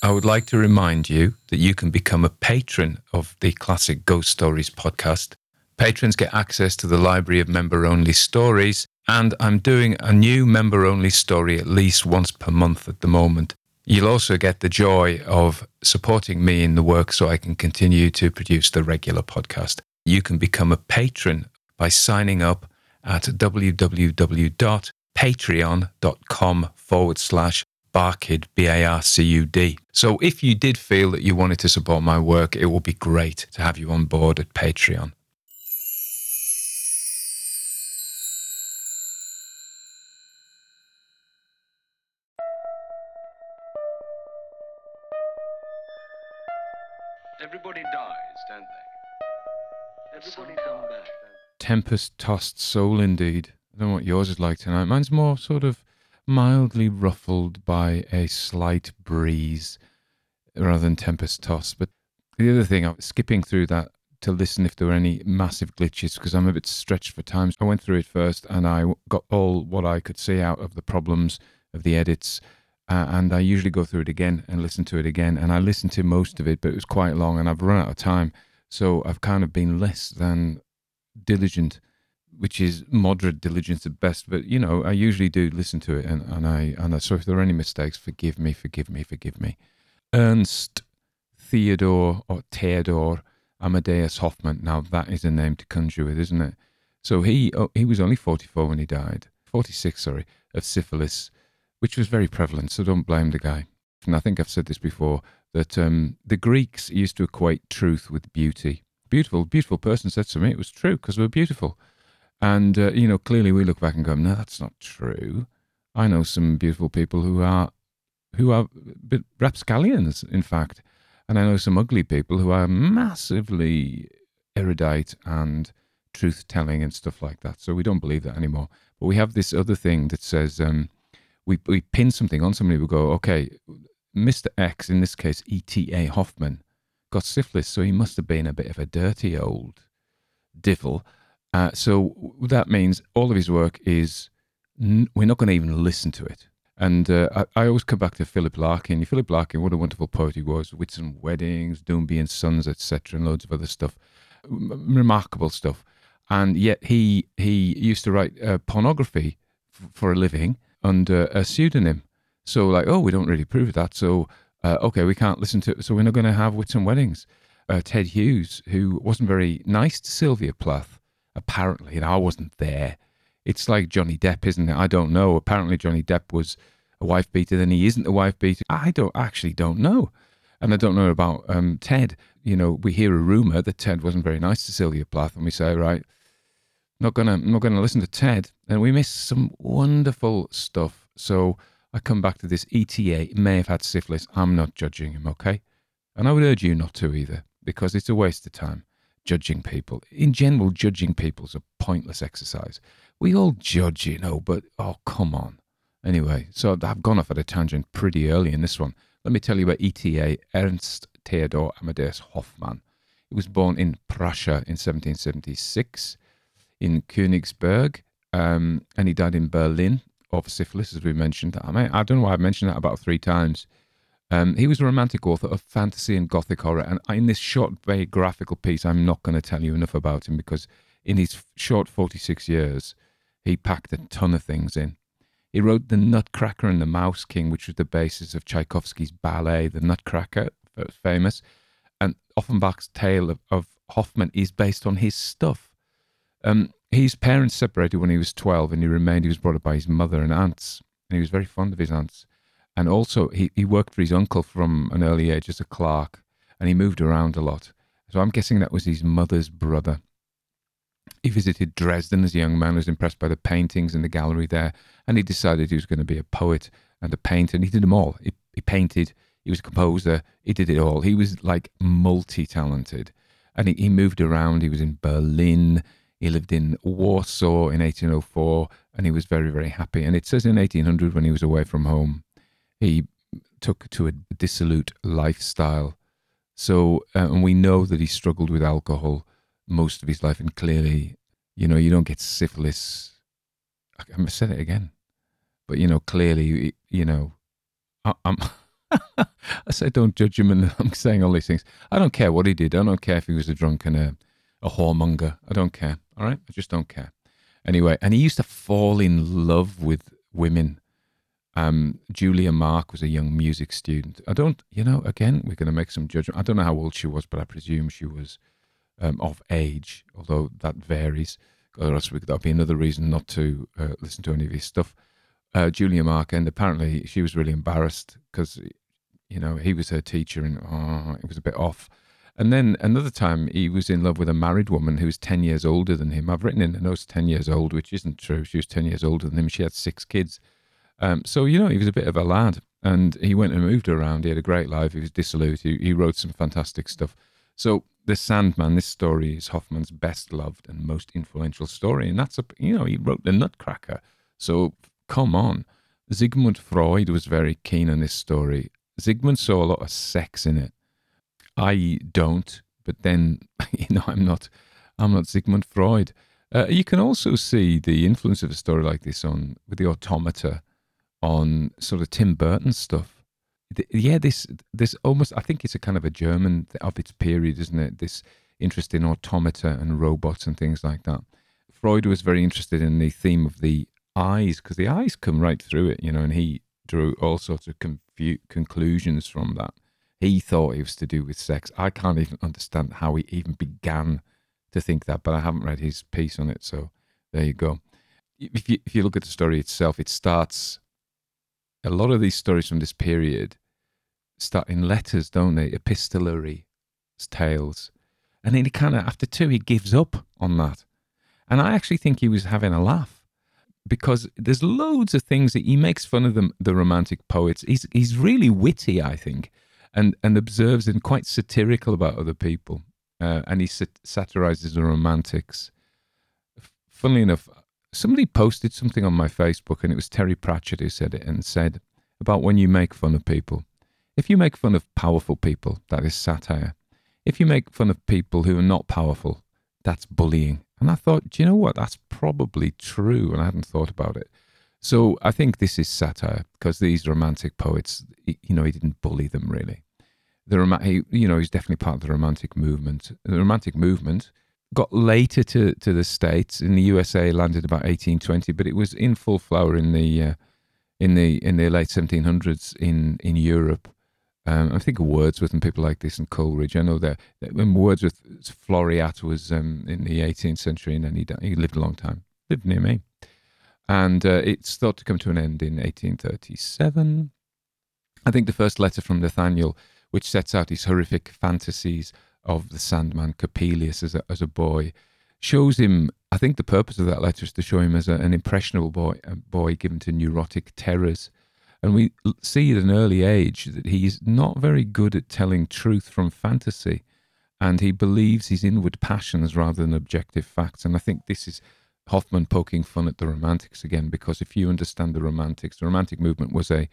I would like to remind you that you can become a patron of the Classic Ghost Stories podcast. Patrons get access to the library of member only stories, and I'm doing a new member only story at least once per month at the moment. You'll also get the joy of supporting me in the work so I can continue to produce the regular podcast. You can become a patron by signing up at www.patreon.com forward slash Barcud, B A R C U D. So if you did feel that you wanted to support my work, it would be great to have you on board at Patreon. Tempest tossed soul indeed. I don't know what yours is like tonight. Mine's more sort of mildly ruffled by a slight breeze rather than tempest tossed. But the other thing, I'm skipping through that to listen if there were any massive glitches because I'm a bit stretched for time. I went through it first and I got all what I could see out of the problems of the edits. Uh, and I usually go through it again and listen to it again. And I listened to most of it, but it was quite long and I've run out of time. So I've kind of been less than diligent, which is moderate diligence at best. But you know, I usually do listen to it, and, and I and I, so if there are any mistakes, forgive me, forgive me, forgive me. Ernst Theodore or Theodore Amadeus Hoffman. Now that is a name to conjure with, isn't it? So he oh, he was only forty four when he died, forty six, sorry, of syphilis, which was very prevalent. So don't blame the guy. And I think I've said this before that um, the Greeks used to equate truth with beauty beautiful, beautiful person said to me it was true because we're beautiful. And, uh, you know, clearly we look back and go, no, that's not true. I know some beautiful people who are, who are rapscallions, in fact. And I know some ugly people who are massively erudite and truth telling and stuff like that. So we don't believe that anymore. But we have this other thing that says um, we, we pin something on somebody, we go, okay, Mr. X, in this case, E.T.A. Hoffman, got syphilis, so he must have been a bit of a dirty old divil. Uh, so that means all of his work is n- we're not going to even listen to it. And uh, I, I, always come back to Philip Larkin. Philip Larkin, what a wonderful poet he was, Whitsun Weddings, Dombey and Sons, etc., and loads of other stuff, M- remarkable stuff. And yet he he used to write uh, pornography f- for a living under a pseudonym. So like, oh, we don't really prove that. So uh, okay, we can't listen to it, so we're not going to have Whitsun Weddings. Uh, Ted Hughes, who wasn't very nice to Sylvia Plath, apparently, and I wasn't there. It's like Johnny Depp, isn't it? I don't know. Apparently, Johnny Depp was a wife beater, then he isn't a wife beater. I don't actually don't know, and I don't know about um, Ted. You know, we hear a rumor that Ted wasn't very nice to Sylvia Plath, and we say, right, not gonna, I'm not gonna listen to Ted, and we miss some wonderful stuff. So I come back to this ETA may have had syphilis. I'm not judging him, okay? And I would urge you not to either, because it's a waste of time judging people. In general, judging people is a pointless exercise. We all judge, you know, but oh, come on. Anyway, so I've gone off at a tangent pretty early in this one. Let me tell you about ETA, Ernst Theodor Amadeus Hoffmann. He was born in Prussia in 1776 in Königsberg, um, and he died in Berlin of syphilis, as we mentioned. I mean, I don't know why I've mentioned that about three times. Um, he was a romantic author of fantasy and gothic horror. And in this short biographical piece, I'm not going to tell you enough about him because in his short 46 years, he packed a ton of things in. He wrote The Nutcracker and the Mouse King, which was the basis of Tchaikovsky's ballet, The Nutcracker, famous. And Offenbach's tale of, of Hoffmann is based on his stuff. Um, his parents separated when he was 12 and he remained, he was brought up by his mother and aunts. And he was very fond of his aunts. And also, he, he worked for his uncle from an early age as a clerk and he moved around a lot. So I'm guessing that was his mother's brother. He visited Dresden as a young man, was impressed by the paintings in the gallery there, and he decided he was going to be a poet and a painter. And he did them all. He, he painted, he was a composer, he did it all. He was like multi talented. And he, he moved around. He was in Berlin, he lived in Warsaw in 1804, and he was very, very happy. And it says in 1800, when he was away from home, he took to a dissolute lifestyle. So, uh, and we know that he struggled with alcohol most of his life, and clearly, you know, you don't get syphilis. I, I said it again, but you know, clearly, you know, I, am I say don't judge him, and I'm saying all these things. I don't care what he did. I don't care if he was a drunk and a, a whoremonger. I don't care. All right, I just don't care. Anyway, and he used to fall in love with women. Um, Julia Marc was a young music student. I don't, you know, again, we're going to make some judgment. I don't know how old she was, but I presume she was um, of age, although that varies. Or else that'd be another reason not to uh, listen to any of his stuff. Uh, Julia Marc, and apparently she was really embarrassed because, you know, he was her teacher and oh, it was a bit off. And then another time he was in love with a married woman who was 10 years older than him. I've written in the notes 10 years old, which isn't true. She was 10 years older than him. She had six kids. Um, so, you know, he was a bit of a lad and he went and moved around. He had a great life. He was dissolute. He, he wrote some fantastic stuff. So, The Sandman, this story is Hoffman's best loved and most influential story. And that's, a, you know, he wrote The Nutcracker. So, come on. Sigmund Freud was very keen on this story. Sigmund saw a lot of sex in it. I don't, but then, you know, I'm not, I'm not Sigmund Freud. Uh, you can also see the influence of a story like this on, with the automata, on sort of Tim Burton stuff yeah, this this almost I think it's a kind of a German of its period, isn't it? This interest in automata and robots and things like that. Freud was very interested in the theme of the eyes because the eyes come right through it, you know, and he drew all sorts of confu- conclusions from that. He thought it was to do with sex. I can't even understand how he even began to think that, but I haven't read his piece on it, so there you go. If you if you look at the story itself, it starts a lot of these stories from this period start in letters, don't they? Epistolary tales. And then he kind of, after two, he gives up on that. And I actually think he was having a laugh because there's loads of things that he makes fun of them, the romantic poets. He's, he's really witty, I think, and, and observes and quite satirical about other people. Uh, and he sat- satirizes the romantics. Funnily enough, somebody posted something on my Facebook, and it was Terry Pratchett who said it and said about when you make fun of people. If you make fun of powerful people, that is satire. If you make fun of people who are not powerful, that's bullying. And I thought, do you know what? That's probably true. And I hadn't thought about it. So I think this is satire because these romantic poets, you know, he didn't bully them really. The you know, he's definitely part of the romantic movement. The romantic movement got later to, to the states. In the USA landed about 1820 but it was in full flower in the uh, in the in the late 1700s in in Europe. Um, I think of Wordsworth and people like this and Coleridge I know that, when Wordsworth Floreat was um, in the 18th century and then he, he lived a long time lived near me. And uh, it's thought to come to an end in 1837 I think the first letter from Nathaniel which sets out his horrific fantasies of the Sandman Coppelius as a, as a boy shows him. I think the purpose of that letter is to show him as a, an impressionable boy, a boy given to neurotic terrors. And we see at an early age that he's not very good at telling truth from fantasy. And he believes his inward passions rather than objective facts. And I think this is Hoffman poking fun at the Romantics again, because if you understand the Romantics, the Romantic movement was a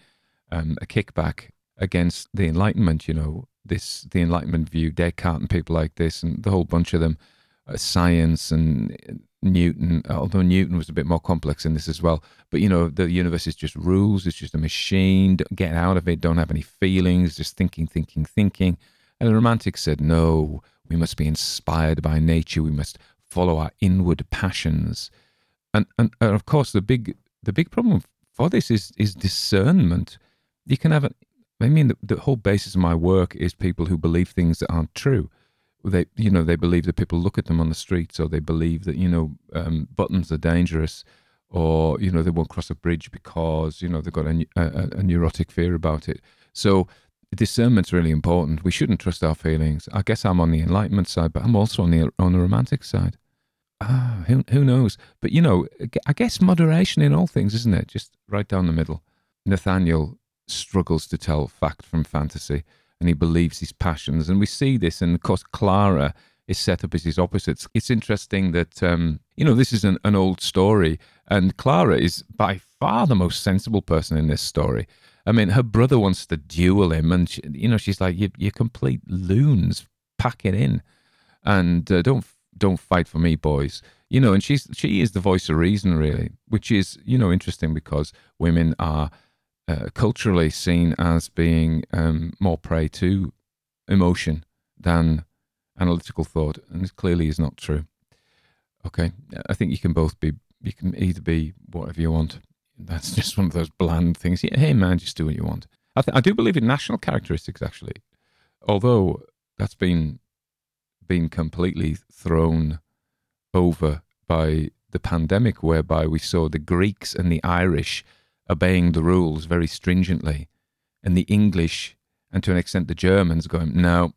um, a kickback against the Enlightenment. You know, this the Enlightenment view, Descartes and people like this, and the whole bunch of them, uh, science and Newton, although Newton was a bit more complex in this as well. But you know, the universe is just rules. It's just a machine. Get out of it. Don't have any feelings. Just thinking, thinking, thinking. And the Romantics said, no, we must be inspired by nature. We must follow our inward passions. And and, and of course, the big the big problem for this is is discernment. You can have a, I mean, the, the whole basis of my work is people who believe things that aren't true. They you know they believe that people look at them on the streets or they believe that you know um, buttons are dangerous or you know they won't cross a bridge because you know they've got a, a, a neurotic fear about it. So discernment's really important. We shouldn't trust our feelings. I guess i'm on the enlightenment side but i'm also on the on the romantic side. Ah who, who knows? But you know i guess moderation in all things isn't it? Just right down the middle. Nathaniel struggles to tell fact from fantasy and he believes his passions. And we see this, and of course, Clara is set up as his opposites. It's interesting that, um, you know, this is an, an old story, and Clara is by far the most sensible person in this story. I mean, her brother wants to duel him, and she, you know, she's like, "You, you complete loons, pack it in, and uh, don't don't fight for me, boys." You know, and she's she is the voice of reason, really, which is you know interesting because women are uh, culturally seen as being um, more prey to emotion than analytical thought, and this clearly is not true. Okay, I think you can both be. You can either be whatever you want. That's just one of those bland things. Yeah, hey man, just do what you want. I, th- I do believe in national characteristics actually, although that's been been completely thrown over by the pandemic, whereby we saw the Greeks and the Irish obeying the rules very stringently, and the English and to an extent the Germans going, no.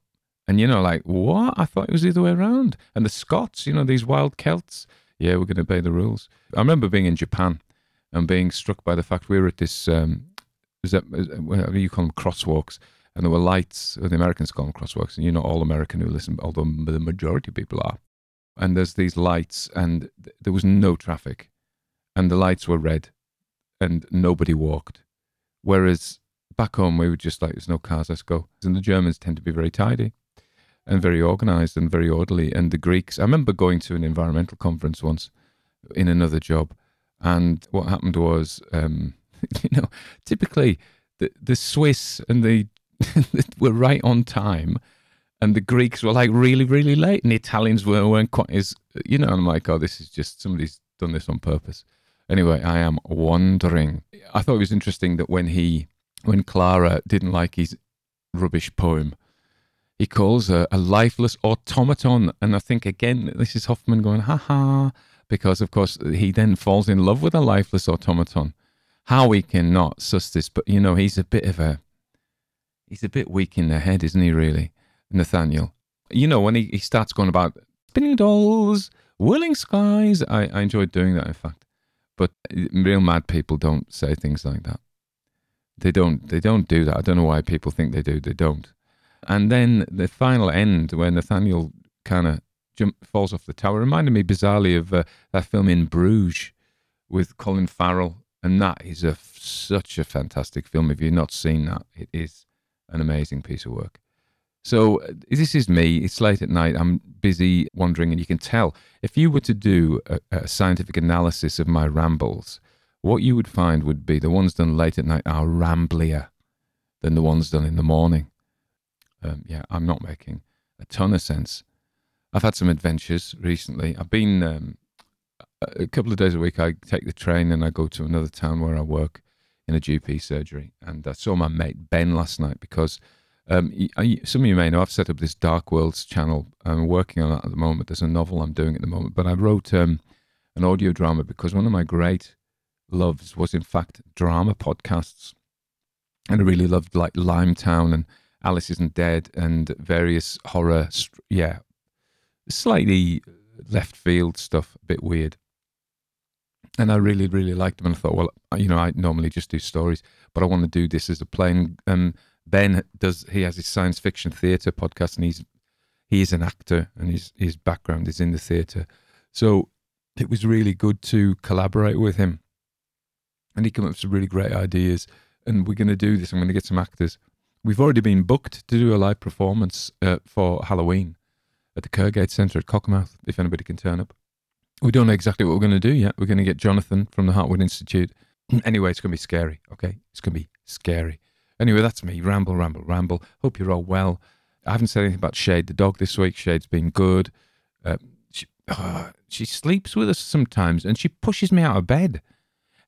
And you know, like, what? I thought it was the other way around. And the Scots, you know, these wild Celts, yeah, we're going to obey the rules. I remember being in Japan and being struck by the fact we were at this, um, is that, whatever you call them, crosswalks, and there were lights, the Americans call them crosswalks, and you're not all American who listen, although the majority of people are. And there's these lights, and th- there was no traffic, and the lights were red, and nobody walked. Whereas back home, we were just like, there's no cars, let's go. And the Germans tend to be very tidy and very organized and very orderly. And the Greeks, I remember going to an environmental conference once in another job. And what happened was, um, you know, typically the, the Swiss and the were right on time. And the Greeks were like really, really late, and the Italians were, weren't quite as, you know. I'm like, oh, this is just somebody's done this on purpose. Anyway, I am wondering. I thought it was interesting that when he, when Clara didn't like his rubbish poem, he calls her a lifeless automaton. And I think again, this is Hoffman going, ha ha, because of course he then falls in love with a lifeless automaton. How we cannot suss this, but you know, he's a bit of a, he's a bit weak in the head, isn't he, really, Nathaniel? You know, when he, he starts going about spinning dolls, whirling skies, I, I enjoyed doing that, in fact. But real mad people don't say things like that. They don't. They don't do that. I don't know why people think they do. They don't. And then the final end, where Nathaniel kind of jump falls off the tower, reminded me bizarrely of uh, that film in Bruges with Colin Farrell, and that is a such a fantastic film. If you've not seen that, it is an amazing piece of work. So uh, this is me. It's late at night. I'm busy wandering, and you can tell if you were to do a, a, scientific analysis of my rambles, what you would find would be the ones done late at night are ramblier than the ones done in the morning. Um, yeah, I'm not making a ton of sense. I've had some adventures recently. I've been um, a couple of days a week. I take the train and I go to another town where I work in a GP surgery. And I saw my mate Ben last night because um, some of you may know I've set up this Dark Worlds channel. I'm working on it at the moment. There's a novel I'm doing at the moment, but I wrote um, an audio drama because one of my great loves was, in fact, drama podcasts, and I really loved like Limetown and Alice Isn't Dead and various horror, yeah, slightly left field stuff, a bit weird. And I really, really liked them, and I thought, well, you know, I normally just do stories, but I want to do this as a plain. Um, Ben does he has his science fiction theatre podcast, and he's he is an actor, and his his background is in the theatre. So it was really good to collaborate with him, and he came up with some really great ideas. And we're going to do this. I'm going to get some actors. We've already been booked to do a live performance uh, for Halloween at the Kirkgate Centre at Cockermouth. If anybody can turn up, We don't know exactly what we're going to do yet. We're going to get Jonathan from the Hartwood Institute. Anyway, it's going to be scary. Okay, it's going to be scary. Anyway, that's me. Ramble, ramble, ramble. Hope you're all well. I haven't said anything about Shade the dog this week. Shade's been good. Uh, she, uh, she sleeps with us sometimes, and she pushes me out of bed.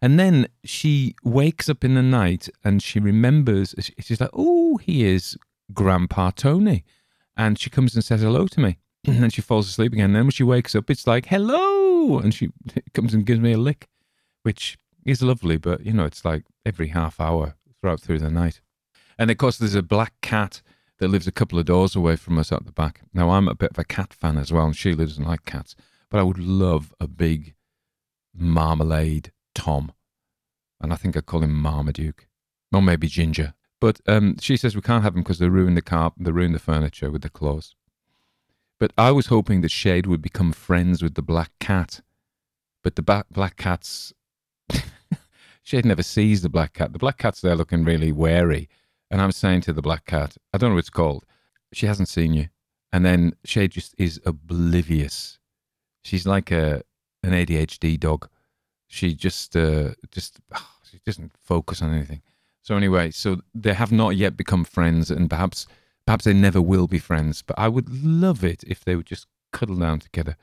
And then she wakes up in the night and she remembers, she's like, oh, he is Grandpa Tony. And she comes and says hello to me. And then she falls asleep again. And then when she wakes up, it's like, hello. And she comes and gives me a lick, which is lovely. But, you know, it's like every half hour throughout through the night. And of course, there's a black cat that lives a couple of doors away from us at the back. Now, I'm a bit of a cat fan as well, and she lives not like cats. But I would love a big marmalade Tom. And I think I call him Marmaduke. Or maybe Ginger. But um, she says we can't have them because they ruin the car, they ruin the furniture with the claws. But I was hoping that Shade would become friends with the black cat. But the ba- black cat's. Shade never sees the black cat. The black cat's there looking really wary. And I'm saying to the black cat, I don't know what it's called. She hasn't seen you. And then Shade just is oblivious. She's like a an ADHD dog. She just uh, just oh, she doesn't focus on anything. So anyway, so they have not yet become friends, and perhaps perhaps they never will be friends. But I would love it if they would just cuddle down together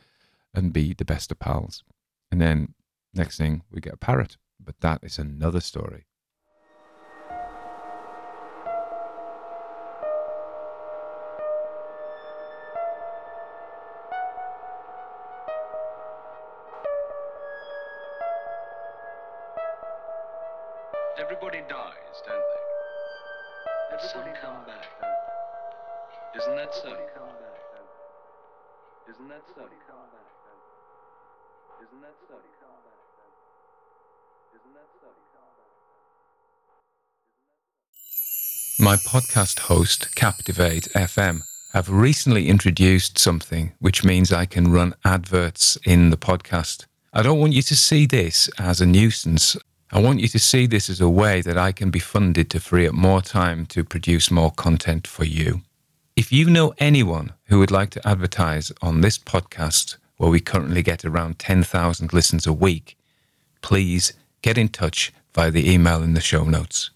and be the best of pals. And then next thing we get a parrot, but that is another story. My podcast host, Captivate FM, have recently introduced something which means I can run adverts in the podcast. I don't want you to see this as a nuisance. I want you to see this as a way that I can be funded to free up more time to produce more content for you. If you know anyone who would like to advertise on this podcast, where we currently get around 10,000 listens a week, please get in touch via the email in the show notes.